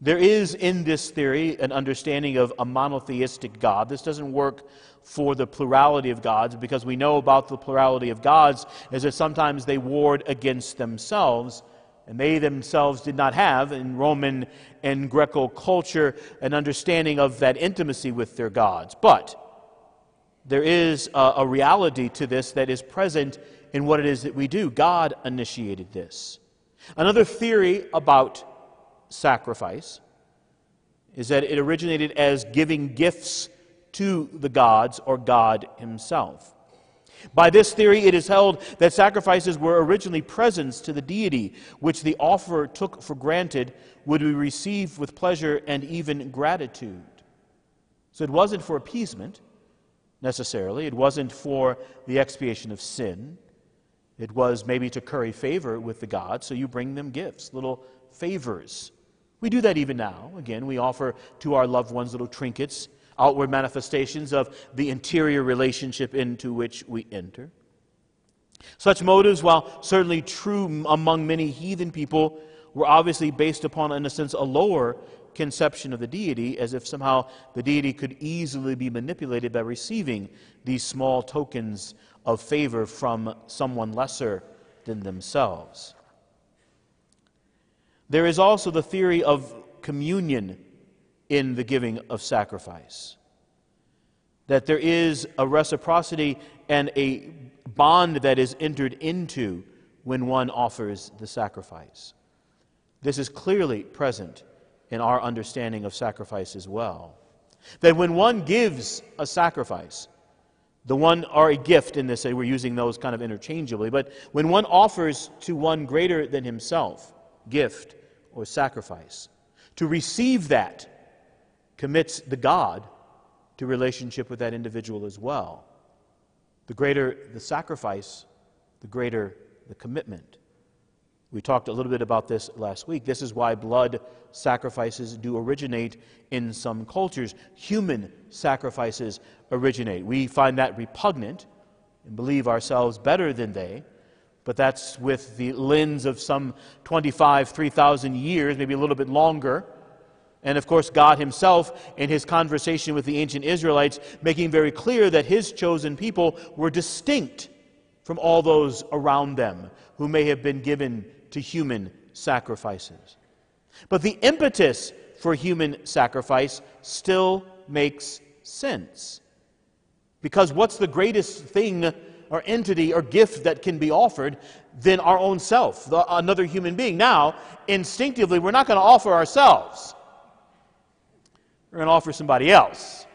There is in this theory an understanding of a monotheistic God. This doesn't work for the plurality of gods because we know about the plurality of gods is that sometimes they warred against themselves and they themselves did not have in Roman and Greco culture an understanding of that intimacy with their gods. But there is a, a reality to this that is present in what it is that we do. God initiated this. Another theory about sacrifice is that it originated as giving gifts to the gods or God Himself. By this theory, it is held that sacrifices were originally presents to the deity, which the offerer took for granted would be received with pleasure and even gratitude. So it wasn't for appeasement, necessarily. It wasn't for the expiation of sin. It was maybe to curry favor with the gods, so you bring them gifts, little favors. We do that even now. Again, we offer to our loved ones little trinkets, outward manifestations of the interior relationship into which we enter. Such motives, while certainly true among many heathen people, were obviously based upon, in a sense, a lower conception of the deity as if somehow the deity could easily be manipulated by receiving these small tokens of favor from someone lesser than themselves. There is also the theory of communion in the giving of sacrifice. That there is a reciprocity and a bond that is entered into when one offers the sacrifice. This is clearly present in our understanding of sacrifice as well. That when one gives a sacrifice, the one or a gift in this, we're using those kind of interchangeably, but when one offers to one greater than himself, gift or sacrifice, to receive that commits the God to relationship with that individual as well. The greater the sacrifice, the greater the commitment. We talked a little bit about this last week. This is why blood sacrifices do originate in some cultures. Human sacrifices originate. We find that repugnant and believe ourselves better than they, but that's with the lens of some 25, 3,000 years, maybe a little bit longer. And of course, God Himself, in His conversation with the ancient Israelites, making very clear that His chosen people were distinct from all those around them who may have been given to human sacrifices. But the impetus for human sacrifice still makes sense. Because what's the greatest thing or entity or gift that can be offered than our own self, the, another human being? Now, instinctively, we're not going to offer ourselves, we're going to offer somebody else.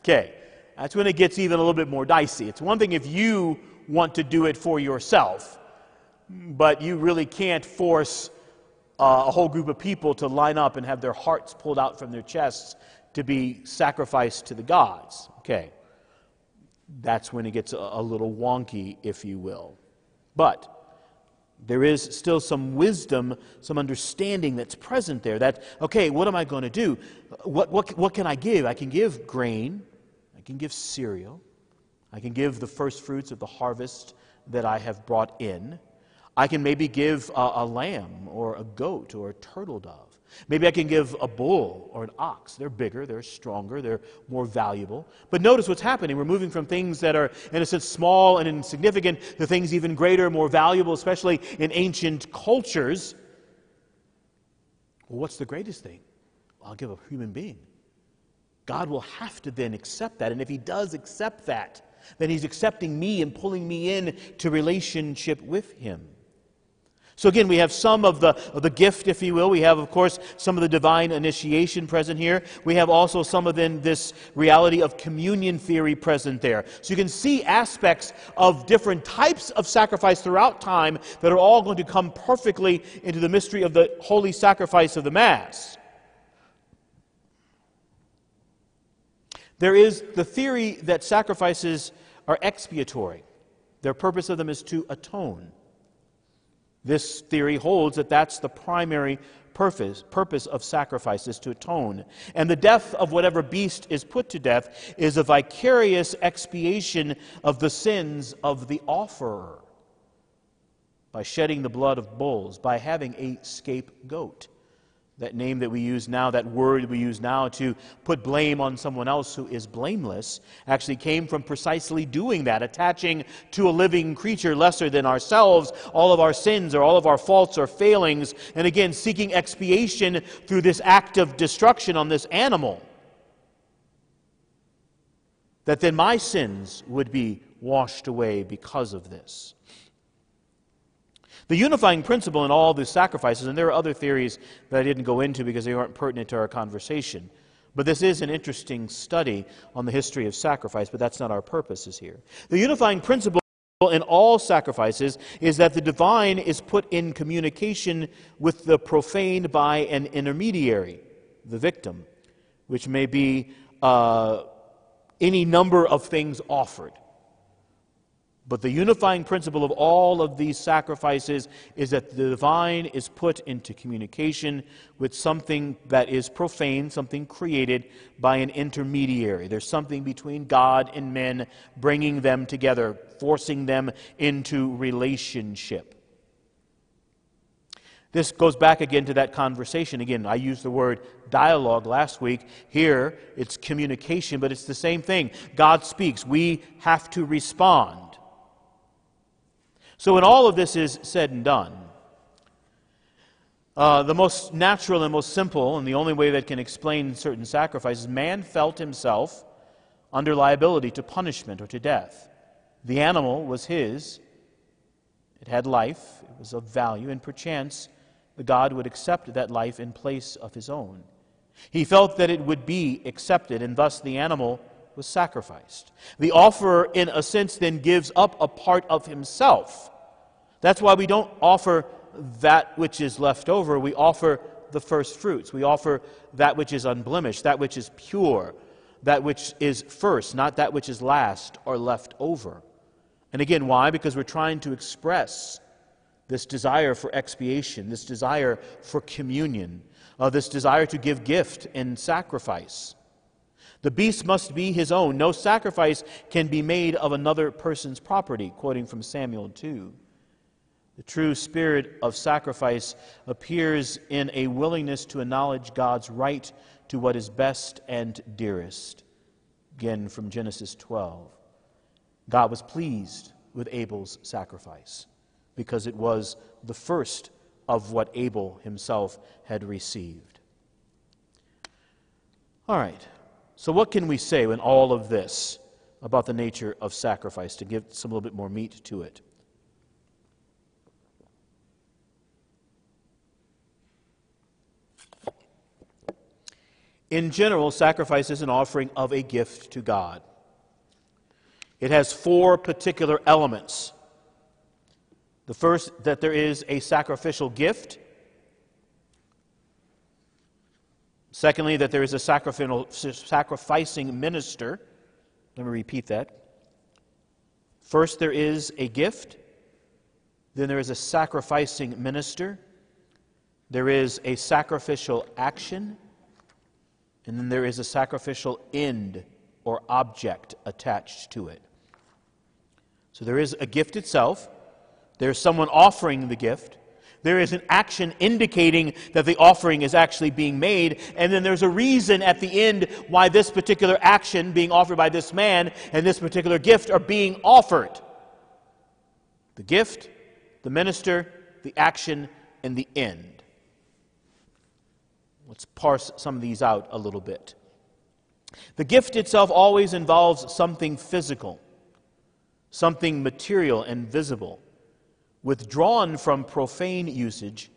Okay, that's when it gets even a little bit more dicey. It's one thing if you want to do it for yourself but you really can't force uh, a whole group of people to line up and have their hearts pulled out from their chests to be sacrificed to the gods. Okay. That's when it gets a, a little wonky, if you will. But there is still some wisdom, some understanding that's present there. That, okay, what am I going to do? What, what, what can I give? I can give grain, I can give cereal, I can give the first fruits of the harvest that I have brought in. I can maybe give a, a, lamb or a goat or a turtle dove. Maybe I can give a bull or an ox. They're bigger, they're stronger, they're more valuable. But notice what's happening. We're moving from things that are, in a sense, small and insignificant to things even greater, more valuable, especially in ancient cultures. Well, what's the greatest thing? Well, I'll give a human being. God will have to then accept that. And if He does accept that, then He's accepting me and pulling me in to relationship with Him. So again, we have some of the, of the gift, if you will. We have, of course, some of the divine initiation present here. We have also some of then this reality of communion theory present there. So you can see aspects of different types of sacrifice throughout time that are all going to come perfectly into the mystery of the holy sacrifice of the Mass. There is the theory that sacrifices are expiatory. Their purpose of them is to atone. This theory holds that that's the primary purpose, purpose of sacrifice is to atone. And the death of whatever beast is put to death is a vicarious expiation of the sins of the offerer by shedding the blood of bulls, by having a scapegoat that name that we use now, that word we use now to put blame on someone else who is blameless, actually came from precisely doing that, attaching to a living creature lesser than ourselves all of our sins or all of our faults or failings, and again, seeking expiation through this act of destruction on this animal. That then my sins would be washed away because of this. The unifying principle in all these sacrifices, and there are other theories that I didn't go into because they aren't pertinent to our conversation, but this is an interesting study on the history of sacrifice, but that's not our purposes here. The unifying principle in all sacrifices is that the divine is put in communication with the profane by an intermediary, the victim, which may be uh, any number of things offered. But the unifying principle of all of these sacrifices is that the divine is put into communication with something that is profane, something created by an intermediary. There's something between God and men bringing them together, forcing them into relationship. This goes back again to that conversation. Again, I used the word dialogue last week. Here, it's communication, but it's the same thing. God speaks. We have to respond. So, when all of this is said and done, Uh, the most natural and most simple, and the only way that can explain certain sacrifices, man felt himself under liability to punishment or to death. The animal was his, it had life, it was of value, and perchance the God would accept that life in place of his own. He felt that it would be accepted, and thus the animal was sacrificed. The offerer, in a sense, then gives up a part of himself. That's why we don't offer that which is left over, we offer the first fruits. We offer that which is unblemished, that which is pure, that which is first, not that which is last or left over. And again, why? Because we're trying to express this desire for expiation, this desire for communion, uh, this desire to give gift and sacrifice. The beast must be his own. No sacrifice can be made of another person's property, quoting from Samuel 2. The true spirit of sacrifice appears in a willingness to acknowledge God's right to what is best and dearest. Again, from Genesis 12. God was pleased with Abel's sacrifice because it was the first of what Abel himself had received. All right, so what can we say in all of this about the nature of sacrifice to give some little bit more meat to it? In general, sacrifice is an offering of a gift to God. It has four particular elements. The first, that there is a sacrificial gift. Secondly, that there is a sacrificial sacrificing minister. Let me repeat that. First, there is a gift. Then there is a sacrificing minister. There is a sacrificial action. And then there is a sacrificial end or object attached to it. So there is a gift itself, there's someone offering the gift, there is an action indicating that the offering is actually being made, and then there's a reason at the end why this particular action being offered by this man and this particular gift are being offered. The gift, the minister, the action, and the end. Let's parse some of these out a little bit. The gift itself always involves something physical, something material and visible, withdrawn from profane usage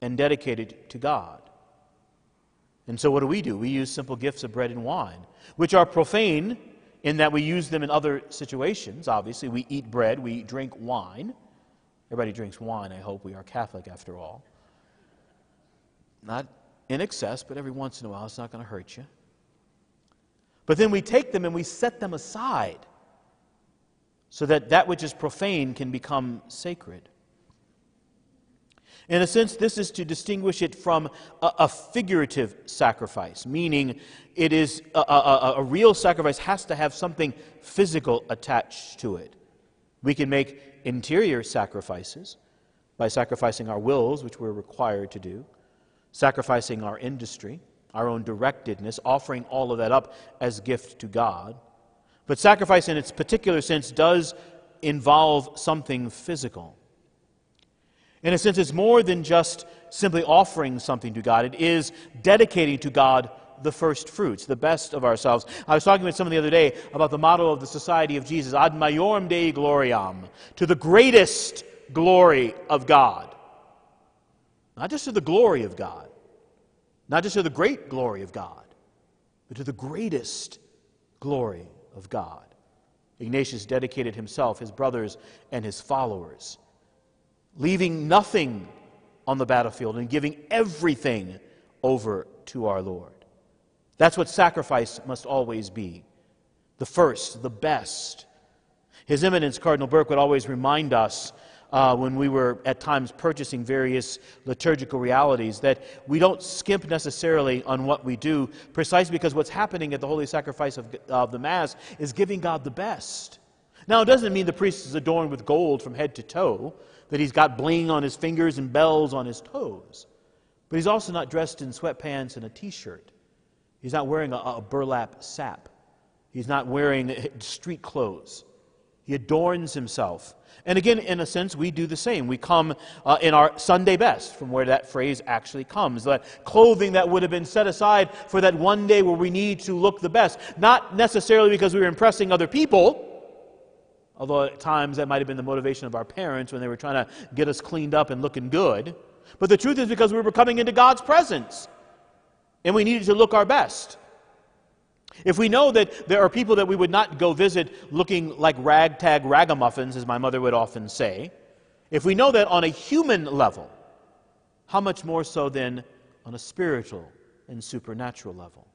and dedicated to God. And so, what do we do? We use simple gifts of bread and wine, which are profane in that we use them in other situations. Obviously, we eat bread, we drink wine. Everybody drinks wine, I hope. We are Catholic after all. Not in excess, but every once in a while it's not going to hurt you. But then we take them and we set them aside so that that which is profane can become sacred. In a sense, this is to distinguish it from a, a figurative sacrifice, meaning it is a, a, a real sacrifice has to have something physical attached to it. We can make interior sacrifices by sacrificing our wills, which we're required to do sacrificing our industry, our own directedness, offering all of that up as gift to God. But sacrifice in its particular sense does involve something physical. In a sense, it's more than just simply offering something to God, it is dedicating to God the first fruits, the best of ourselves. I was talking with someone the other day about the motto of the Society of Jesus, Ad Maiorem Dei Gloriam, to the greatest glory of God. Not just to the glory of God, not just to the great glory of God, but to the greatest glory of God. Ignatius dedicated himself, his brothers, and his followers, leaving nothing on the battlefield and giving everything over to our Lord. That's what sacrifice must always be the first, the best. His Eminence, Cardinal Burke, would always remind us uh, when we were at times purchasing various liturgical realities, that we don't skimp necessarily on what we do, precisely because what's happening at the holy sacrifice of, of the Mass is giving God the best. Now, it doesn't mean the priest is adorned with gold from head to toe, that he's got bling on his fingers and bells on his toes, but he's also not dressed in sweatpants and a t shirt. He's not wearing a, a burlap sap. He's not wearing street clothes. He adorns himself. And again, in a sense, we do the same. We come uh, in our Sunday best, from where that phrase actually comes. That clothing that would have been set aside for that one day where we need to look the best. Not necessarily because we were impressing other people, although at times that might have been the motivation of our parents when they were trying to get us cleaned up and looking good. But the truth is because we were coming into God's presence and we needed to look our best. If we know that there are people that we would not go visit looking like ragtag ragamuffins, as my mother would often say, if we know that on a human level, how much more so then on a spiritual and supernatural level?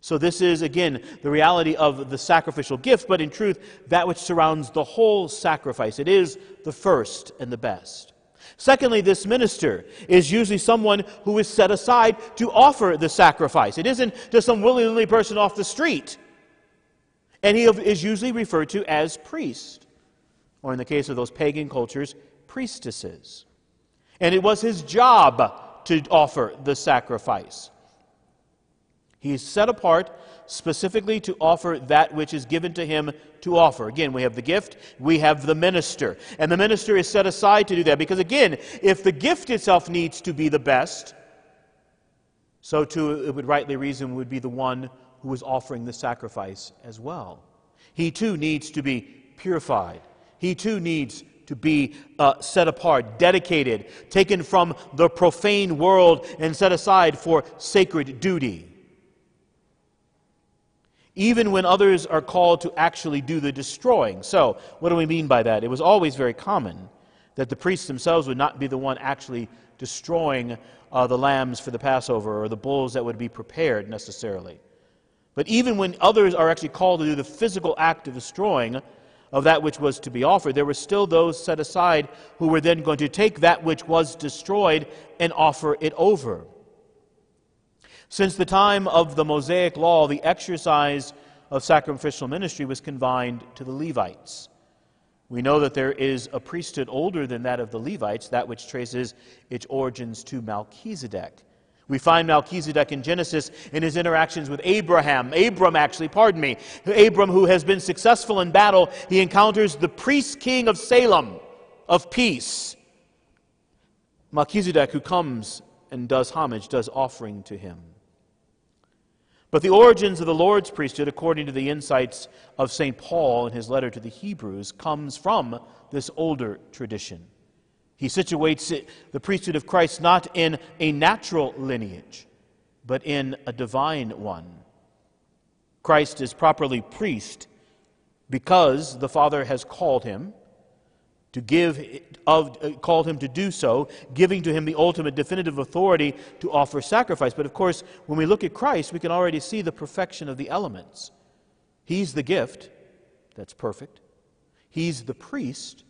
So, this is again the reality of the sacrificial gift, but in truth, that which surrounds the whole sacrifice. It is the first and the best. Secondly, this minister is usually someone who is set aside to offer the sacrifice. It isn't just some willy nilly person off the street. And he is usually referred to as priest, or in the case of those pagan cultures, priestesses. And it was his job to offer the sacrifice. He is set apart specifically to offer that which is given to him to offer. Again, we have the gift, we have the minister. And the minister is set aside to do that because, again, if the gift itself needs to be the best, so too it would rightly reason would be the one who is offering the sacrifice as well. He too needs to be purified. He too needs to be uh, set apart, dedicated, taken from the profane world, and set aside for sacred duty even when others are called to actually do the destroying. So, what do we mean by that? It was always very common that the priests themselves would not be the one actually destroying uh, the lambs for the Passover or the bulls that would be prepared necessarily. But even when others are actually called to do the physical act of destroying of that which was to be offered, there were still those set aside who were then going to take that which was destroyed and offer it over. Since the time of the Mosaic law, the exercise of sacrificial ministry was confined to the Levites. We know that there is a priesthood older than that of the Levites, that which traces its origins to Melchizedek. We find Melchizedek in Genesis in his interactions with Abraham. Abram, actually, pardon me. Abram, who has been successful in battle, he encounters the priest king of Salem, of peace. Melchizedek, who comes and does homage, does offering to him. But the origins of the Lord's priesthood, according to the insights of St. Paul in his letter to the Hebrews, comes from this older tradition. He situates it, the priesthood of Christ not in a natural lineage, but in a divine one. Christ is properly priest because the Father has called him to give of, uh, called him to do so, giving to him the ultimate definitive authority to offer sacrifice. But of course, when we look at Christ, we can already see the perfection of the elements. He's the gift, that's perfect. He's the priest,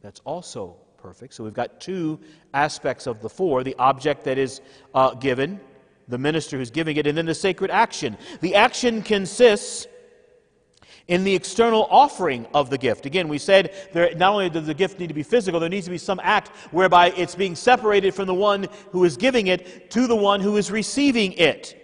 that's also perfect. So we've got two aspects of the four the object that is uh, given, the minister who's giving it, and then the sacred action. The action consists in the external offering of the gift. Again, we said there, not only does the gift need to be physical, there needs to be some act whereby it's being separated from the one who is giving it to the one who is receiving it.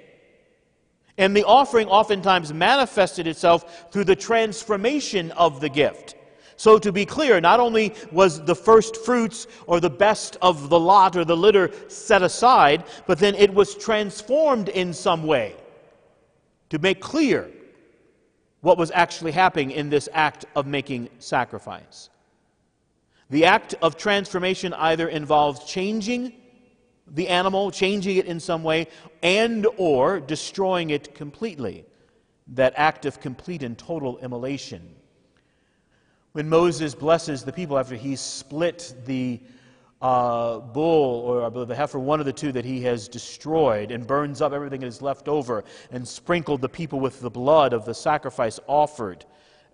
And the offering oftentimes manifested itself through the transformation of the gift. So, to be clear, not only was the first fruits or the best of the lot or the litter set aside, but then it was transformed in some way to make clear what was actually happening in this act of making sacrifice. The act of transformation either involves changing the animal, changing it in some way, and or destroying it completely. That act of complete and total immolation. When Moses blesses the people after he split the uh, bull, or I believe a heifer, one of the two that he has destroyed, and burns up everything that is left over, and sprinkled the people with the blood of the sacrifice offered,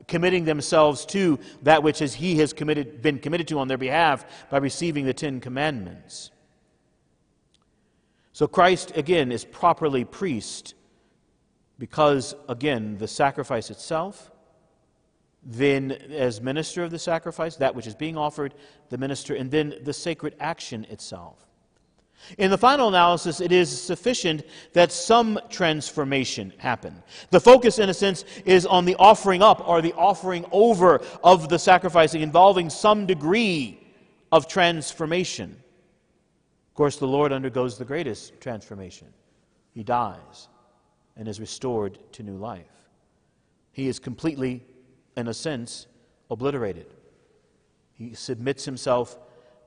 committing themselves to that which is he has committed, been committed to on their behalf by receiving the Ten Commandments. So Christ, again, is properly priest because, again, the sacrifice itself then as minister of the sacrifice, that which is being offered, the minister, and then the sacred action itself. In the final analysis, it is sufficient that some transformation happen. The focus, in a sense, is on the offering up or the offering over of the sacrificing, involving some degree of transformation. Of course, the Lord undergoes the greatest transformation. He dies and is restored to new life. He is completely, in a sense, obliterated. He submits himself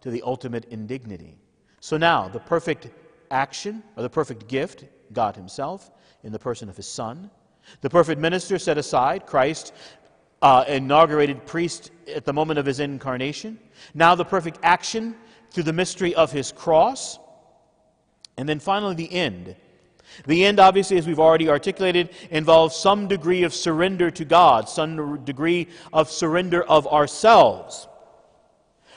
to the ultimate indignity. So now, the perfect action, or the perfect gift, God Himself, in the person of His Son, the perfect minister set aside, Christ, uh, inaugurated priest at the moment of His incarnation. Now, the perfect action through the mystery of His cross. And then finally, the end. The end, obviously, as we've already articulated, involves some degree of surrender to God, some degree of surrender of ourselves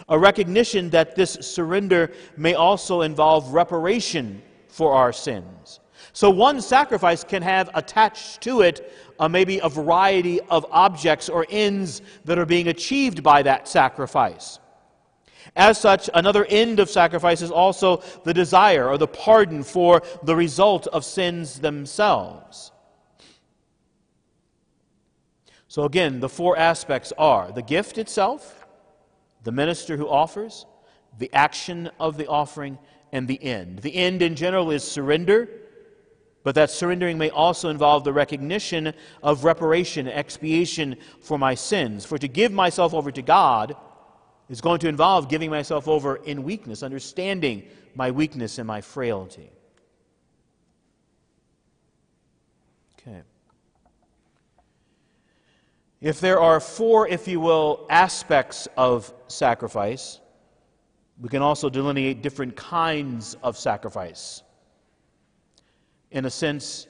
a recognition that this surrender may also involve reparation for our sins. So, one sacrifice can have attached to it uh, maybe a variety of objects or ends that are being achieved by that sacrifice. As such, another end of sacrifice is also the desire or the pardon for the result of sins themselves. So, again, the four aspects are the gift itself, the minister who offers, the action of the offering, and the end. The end in general is surrender, but that surrendering may also involve the recognition of reparation, expiation for my sins. For to give myself over to God is going to involve giving myself over in weakness, understanding my weakness and my frailty. Okay. If there are four, if you will, aspects of sacrifice, we can also delineate different kinds of sacrifice. In a sense,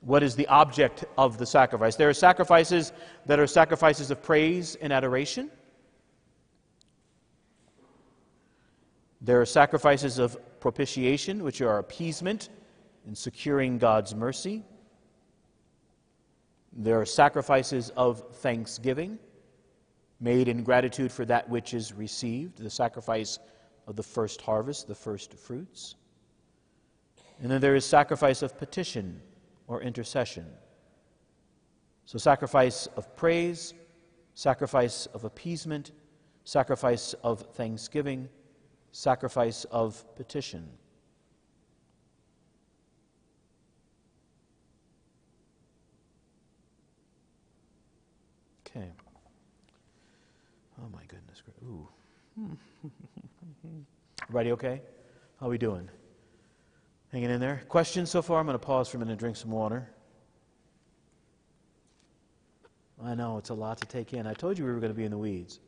what is the object of the sacrifice? There are sacrifices that are sacrifices of praise and adoration. There are sacrifices of propitiation, which are appeasement in securing God's mercy. There are sacrifices of thanksgiving made in gratitude for that which is received, the sacrifice of the first harvest, the first fruits. And then there is sacrifice of petition or intercession. So, sacrifice of praise, sacrifice of appeasement, sacrifice of thanksgiving, sacrifice of petition. Okay. Oh my goodness. Ooh. Everybody okay? How are we doing? Hanging in there? Questions so far? I'm going to pause for a minute and drink some water. I know, it's a lot to take in. I told you we were going to be in the weeds.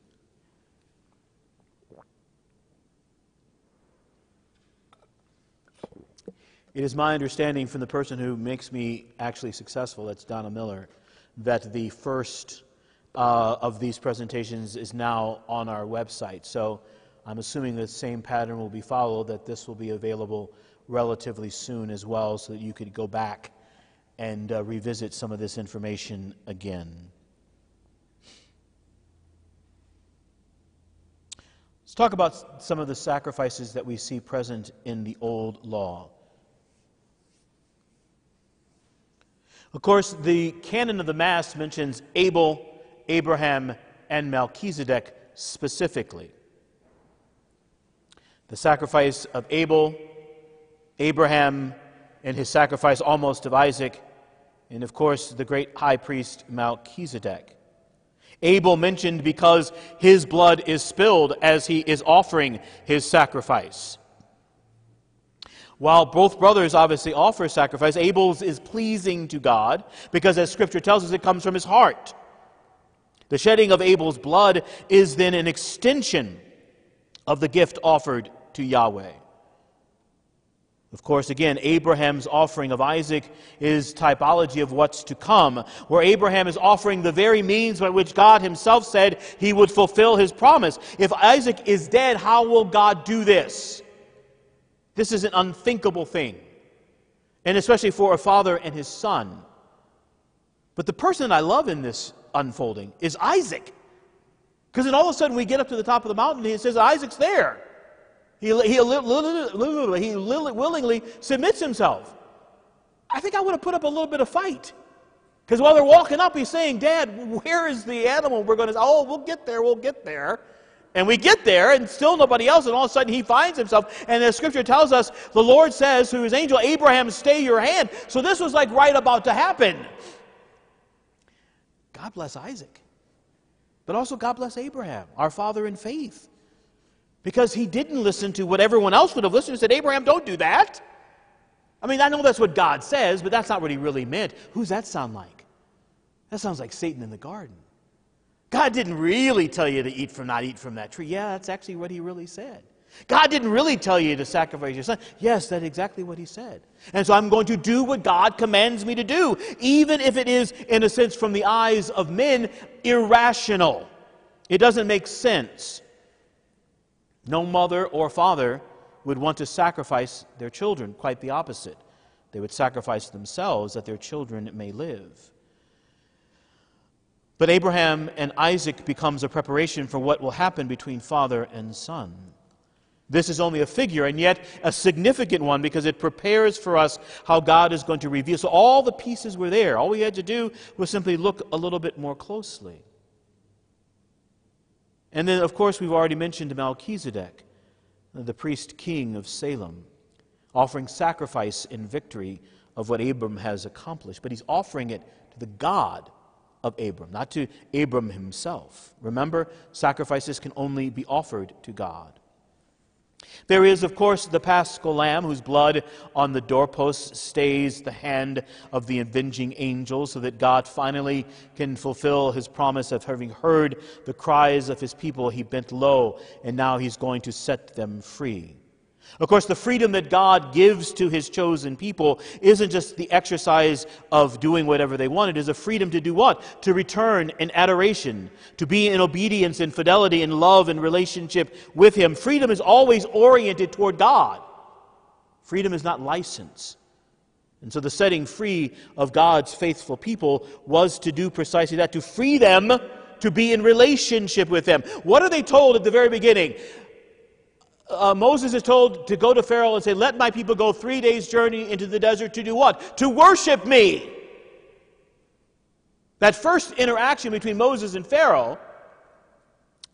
It is my understanding from the person who makes me actually successful, that's Donna Miller, that the first uh, of these presentations is now on our website. So I'm assuming the same pattern will be followed, that this will be available relatively soon as well, so that you could go back and uh, revisit some of this information again. Let's talk about some of the sacrifices that we see present in the Old Law. Of course, the canon of the Mass mentions Abel Abraham, and Melchizedek specifically. The sacrifice of Abel, Abraham, and his sacrifice almost of Isaac, and of course the great high priest Melchizedek. Abel mentioned because his blood is spilled as he is offering his sacrifice. While both brothers obviously offer sacrifice, Abel's is pleasing to God because, as Scripture tells us, it comes from his heart. The shedding of Abel's blood is then an extension of the gift offered to Yahweh. Of course, again, Abraham's offering of Isaac is typology of what's to come, where Abraham is offering the very means by which God himself said he would fulfill his promise. If Isaac is dead, how will God do this? This is an unthinkable thing, and especially for a father and his son. But the person I love in this unfolding is Isaac. Because then all of a sudden we get up to the top of the mountain and it says Isaac's there. He, he, he willingly submits himself. I think I would have put up a little bit of fight. Because while they're walking up, he's saying, Dad, where is the animal we're going to. Oh, we'll get there, we'll get there. And we get there, and still nobody else, and all of a sudden he finds himself. And the scripture tells us the Lord says to his angel, Abraham, stay your hand. So this was like right about to happen. God bless Isaac. But also, God bless Abraham, our father in faith. Because he didn't listen to what everyone else would have listened to. He Said, Abraham, don't do that. I mean, I know that's what God says, but that's not what he really meant. Who's that sound like? That sounds like Satan in the garden. God didn't really tell you to eat from not eat from that tree. Yeah, that's actually what he really said. God didn't really tell you to sacrifice your son. Yes, that's exactly what he said. And so I'm going to do what God commands me to do, even if it is, in a sense, from the eyes of men, irrational. It doesn't make sense. No mother or father would want to sacrifice their children, quite the opposite. They would sacrifice themselves that their children may live. But Abraham and Isaac becomes a preparation for what will happen between father and son. This is only a figure, and yet a significant one because it prepares for us how God is going to reveal. So all the pieces were there. All we had to do was simply look a little bit more closely. And then, of course, we've already mentioned Melchizedek, the priest king of Salem, offering sacrifice in victory of what Abram has accomplished. But he's offering it to the God of Abram, not to Abram himself. Remember, sacrifices can only be offered to God. There is, of course, the paschal lamb whose blood on the doorpost stays the hand of the avenging angel so that God finally can fulfill his promise of having heard the cries of his people. He bent low, and now he's going to set them free. Of course, the freedom that God gives to his chosen people isn't just the exercise of doing whatever they want. It is a freedom to do what? To return in adoration, to be in obedience and fidelity and love and relationship with him. Freedom is always oriented toward God. Freedom is not license. And so the setting free of God's faithful people was to do precisely that, to free them to be in relationship with them. What are they told at the very beginning? Uh, Moses is told to go to Pharaoh and say, Let my people go three days' journey into the desert to do what? To worship me. That first interaction between Moses and Pharaoh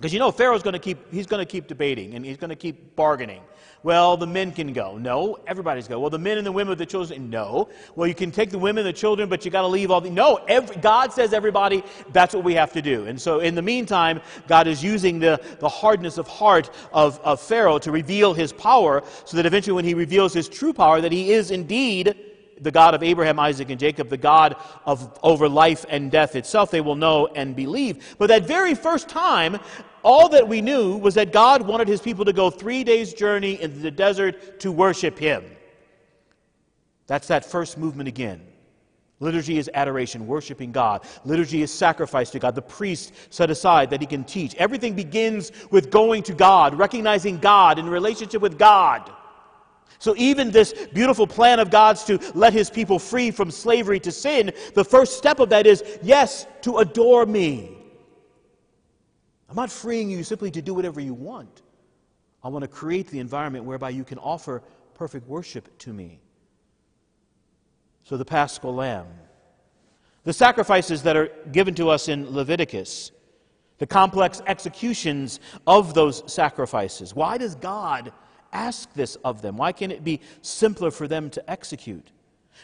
because you know Pharaoh's going to keep he's going to keep debating and he's going to keep bargaining. Well, the men can go. No, everybody's go. Well, the men and the women, of the children. No. Well, you can take the women, and the children, but you got to leave all the. No, every, God says everybody. That's what we have to do. And so, in the meantime, God is using the, the hardness of heart of, of Pharaoh to reveal His power, so that eventually, when He reveals His true power, that He is indeed the God of Abraham, Isaac, and Jacob, the God of over life and death itself, they will know and believe. But that very first time, all that we knew was that God wanted his people to go three days' journey into the desert to worship him. That's that first movement again. Liturgy is adoration, worshiping God. Liturgy is sacrifice to God. The priest set aside that he can teach. Everything begins with going to God, recognizing God in relationship with God. So, even this beautiful plan of God's to let his people free from slavery to sin, the first step of that is yes, to adore me. I'm not freeing you simply to do whatever you want. I want to create the environment whereby you can offer perfect worship to me. So, the paschal lamb. The sacrifices that are given to us in Leviticus, the complex executions of those sacrifices. Why does God ask this of them? Why can't it be simpler for them to execute?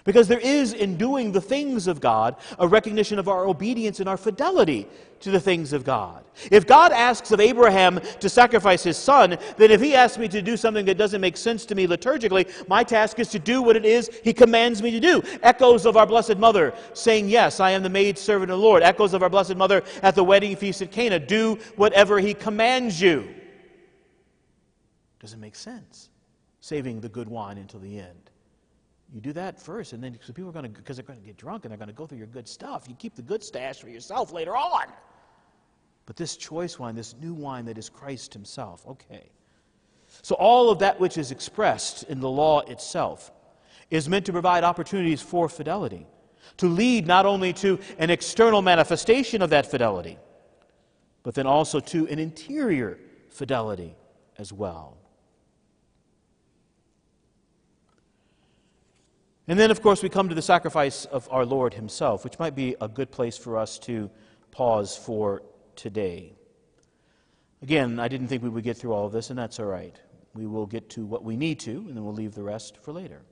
Because there is, in doing the things of God, a recognition of our obedience and our fidelity to the things of God. If God asks of Abraham to sacrifice his son, then if he asks me to do something that doesn't make sense to me liturgically, my task is to do what it is he commands me to do. Echoes of our Blessed Mother saying, Yes, I am the maid servant of the Lord. Echoes of our Blessed Mother at the wedding feast at Cana. Do whatever he commands you. Doesn't make sense. Saving the good wine until the end. You do that first, and then so people are going to, because they're going to get drunk and they're going to go through your good stuff. You keep the good stash for yourself later on. But this choice wine, this new wine that is Christ Himself, okay. So all of that which is expressed in the law itself is meant to provide opportunities for fidelity, to lead not only to an external manifestation of that fidelity, but then also to an interior fidelity as well. And then, of course, we come to the sacrifice of our Lord Himself, which might be a good place for us to pause for today. Again, I didn't think we would get through all of this, and that's all right. We will get to what we need to, and then we'll leave the rest for later.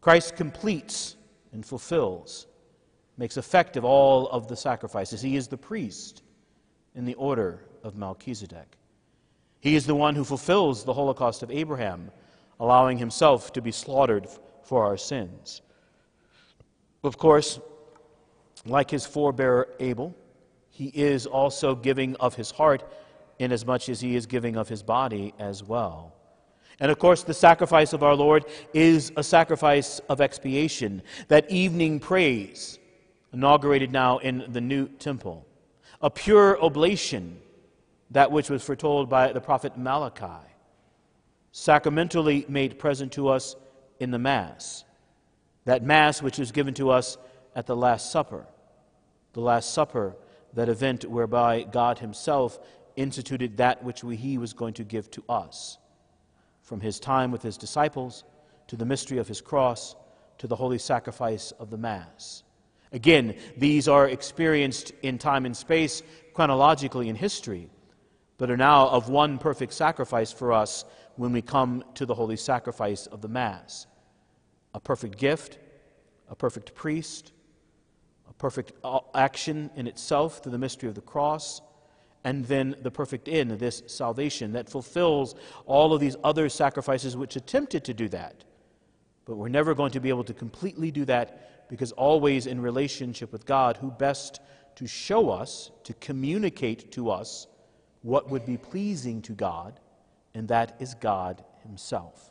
Christ completes and fulfills, makes effective all of the sacrifices. He is the priest in the order of Melchizedek. He is the one who fulfills the Holocaust of Abraham, allowing himself to be slaughtered for our sins. Of course, like his forebearer Abel, he is also giving of his heart inasmuch as he is giving of his body as well. And of course, the sacrifice of our Lord is a sacrifice of expiation, that evening praise, inaugurated now in the new temple, a pure oblation, that which was foretold by the prophet Malachi, sacramentally made present to us in the Mass, that Mass which was given to us at the Last Supper, the Last Supper, that event whereby God Himself instituted that which we, He was going to give to us. From his time with his disciples to the mystery of his cross to the holy sacrifice of the Mass. Again, these are experienced in time and space, chronologically in history, but are now of one perfect sacrifice for us when we come to the holy sacrifice of the Mass. A perfect gift, a perfect priest, a perfect uh, action in itself through the mystery of the cross, and then the perfect end, this salvation that fulfills all of these other sacrifices which attempted to do that. But we're never going to be able to completely do that because always in relationship with God, who best to show us, to communicate to us what would be pleasing to God, and that is God Himself.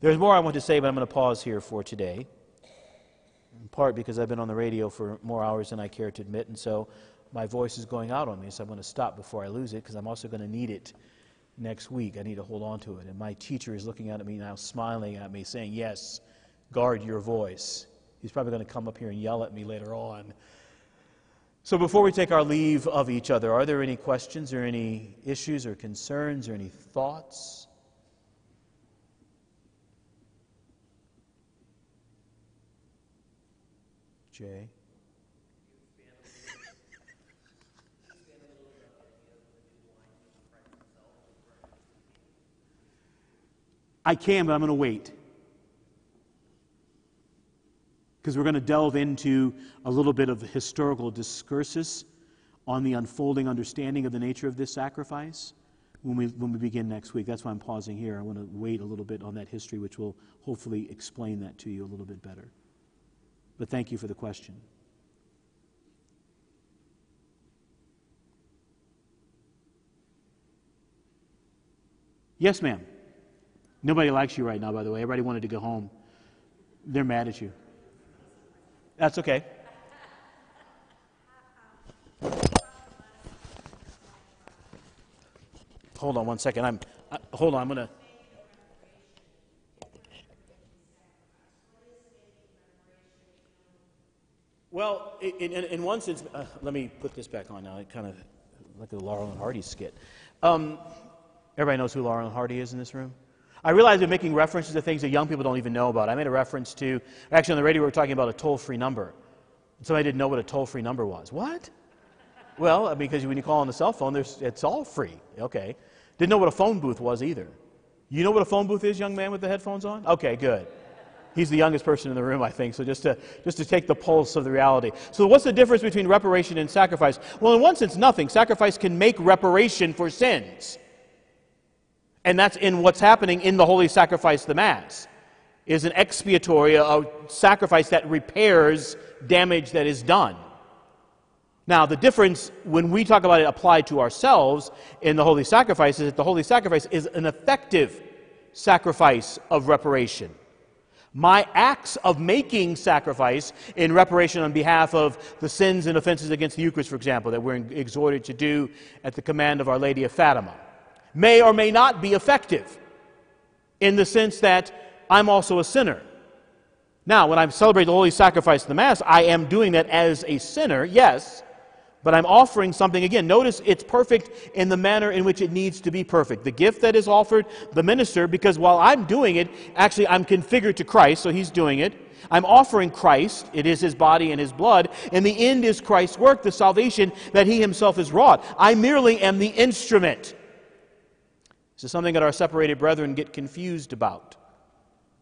There's more I want to say, but I'm going to pause here for today. In part because I've been on the radio for more hours than I care to admit, and so my voice is going out on me, so I'm going to stop before I lose it because I'm also going to need it next week. I need to hold on to it. And my teacher is looking at me now, smiling at me, saying, Yes, guard your voice. He's probably going to come up here and yell at me later on. So before we take our leave of each other, are there any questions or any issues or concerns or any thoughts? Jay? I can, but I'm going to wait. Because we're going to delve into a little bit of historical discursus on the unfolding understanding of the nature of this sacrifice when we, when we begin next week. That's why I'm pausing here. I want to wait a little bit on that history, which will hopefully explain that to you a little bit better. But thank you for the question. Yes, ma'am. Nobody likes you right now, by the way. Everybody wanted to go home. They're mad at you. That's okay. Hold on one second. I'm. Uh, hold on. I'm gonna. Well, in, in, in one sense, uh, let me put this back on now. It kind of like a Laurel and Hardy skit. Um, everybody knows who Laurel and Hardy is in this room. I realize we're making references to things that young people don't even know about. I made a reference to, actually, on the radio, we were talking about a toll free number. Somebody didn't know what a toll free number was. What? Well, because when you call on the cell phone, it's all free. Okay. Didn't know what a phone booth was either. You know what a phone booth is, young man with the headphones on? Okay, good. He's the youngest person in the room, I think, so just to, just to take the pulse of the reality. So, what's the difference between reparation and sacrifice? Well, in one sense, nothing. Sacrifice can make reparation for sins. And that's in what's happening in the holy sacrifice, the Mass, is an expiatory, a sacrifice that repairs damage that is done. Now, the difference when we talk about it applied to ourselves in the holy sacrifice is that the holy sacrifice is an effective sacrifice of reparation. My acts of making sacrifice in reparation on behalf of the sins and offenses against the Eucharist, for example, that we're exhorted to do at the command of Our Lady of Fatima may or may not be effective in the sense that I'm also a sinner. Now, when I celebrate the holy sacrifice of the Mass, I am doing that as a sinner, yes, But I'm offering something again. Notice it's perfect in the manner in which it needs to be perfect. The gift that is offered, the minister, because while I'm doing it, actually I'm configured to Christ, so he's doing it. I'm offering Christ, it is his body and his blood, and the end is Christ's work, the salvation that he himself has wrought. I merely am the instrument. This is something that our separated brethren get confused about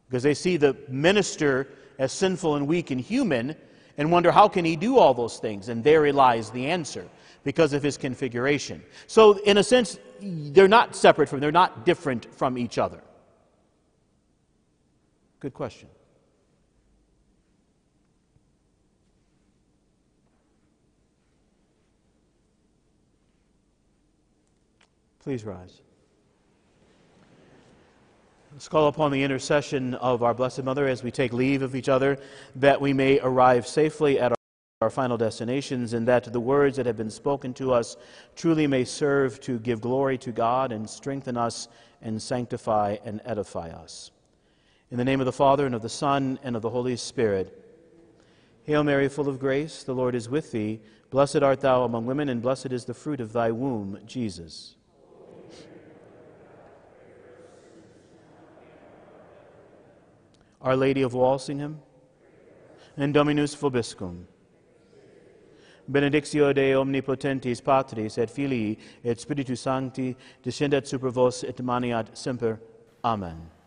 because they see the minister as sinful and weak and human and wonder how can he do all those things? And therein lies the answer because of his configuration. So in a sense they're not separate from they're not different from each other. Good question. Please rise. Let's call upon the intercession of our Blessed Mother as we take leave of each other, that we may arrive safely at our, final destinations, and that the words that have been spoken to us truly may serve to give glory to God and strengthen us and sanctify and edify us. In the name of the Father, and of the Son, and of the Holy Spirit. Hail Mary, full of grace, the Lord is with thee. Blessed art thou among women, and blessed is the fruit of thy womb, Jesus. Our Lady of Walsingham, and Dominus Vobiscum. Benedictio Dei omnipotentis Patris et Filii et Spiritus Sancti descendat super vos et maneat semper. Amen.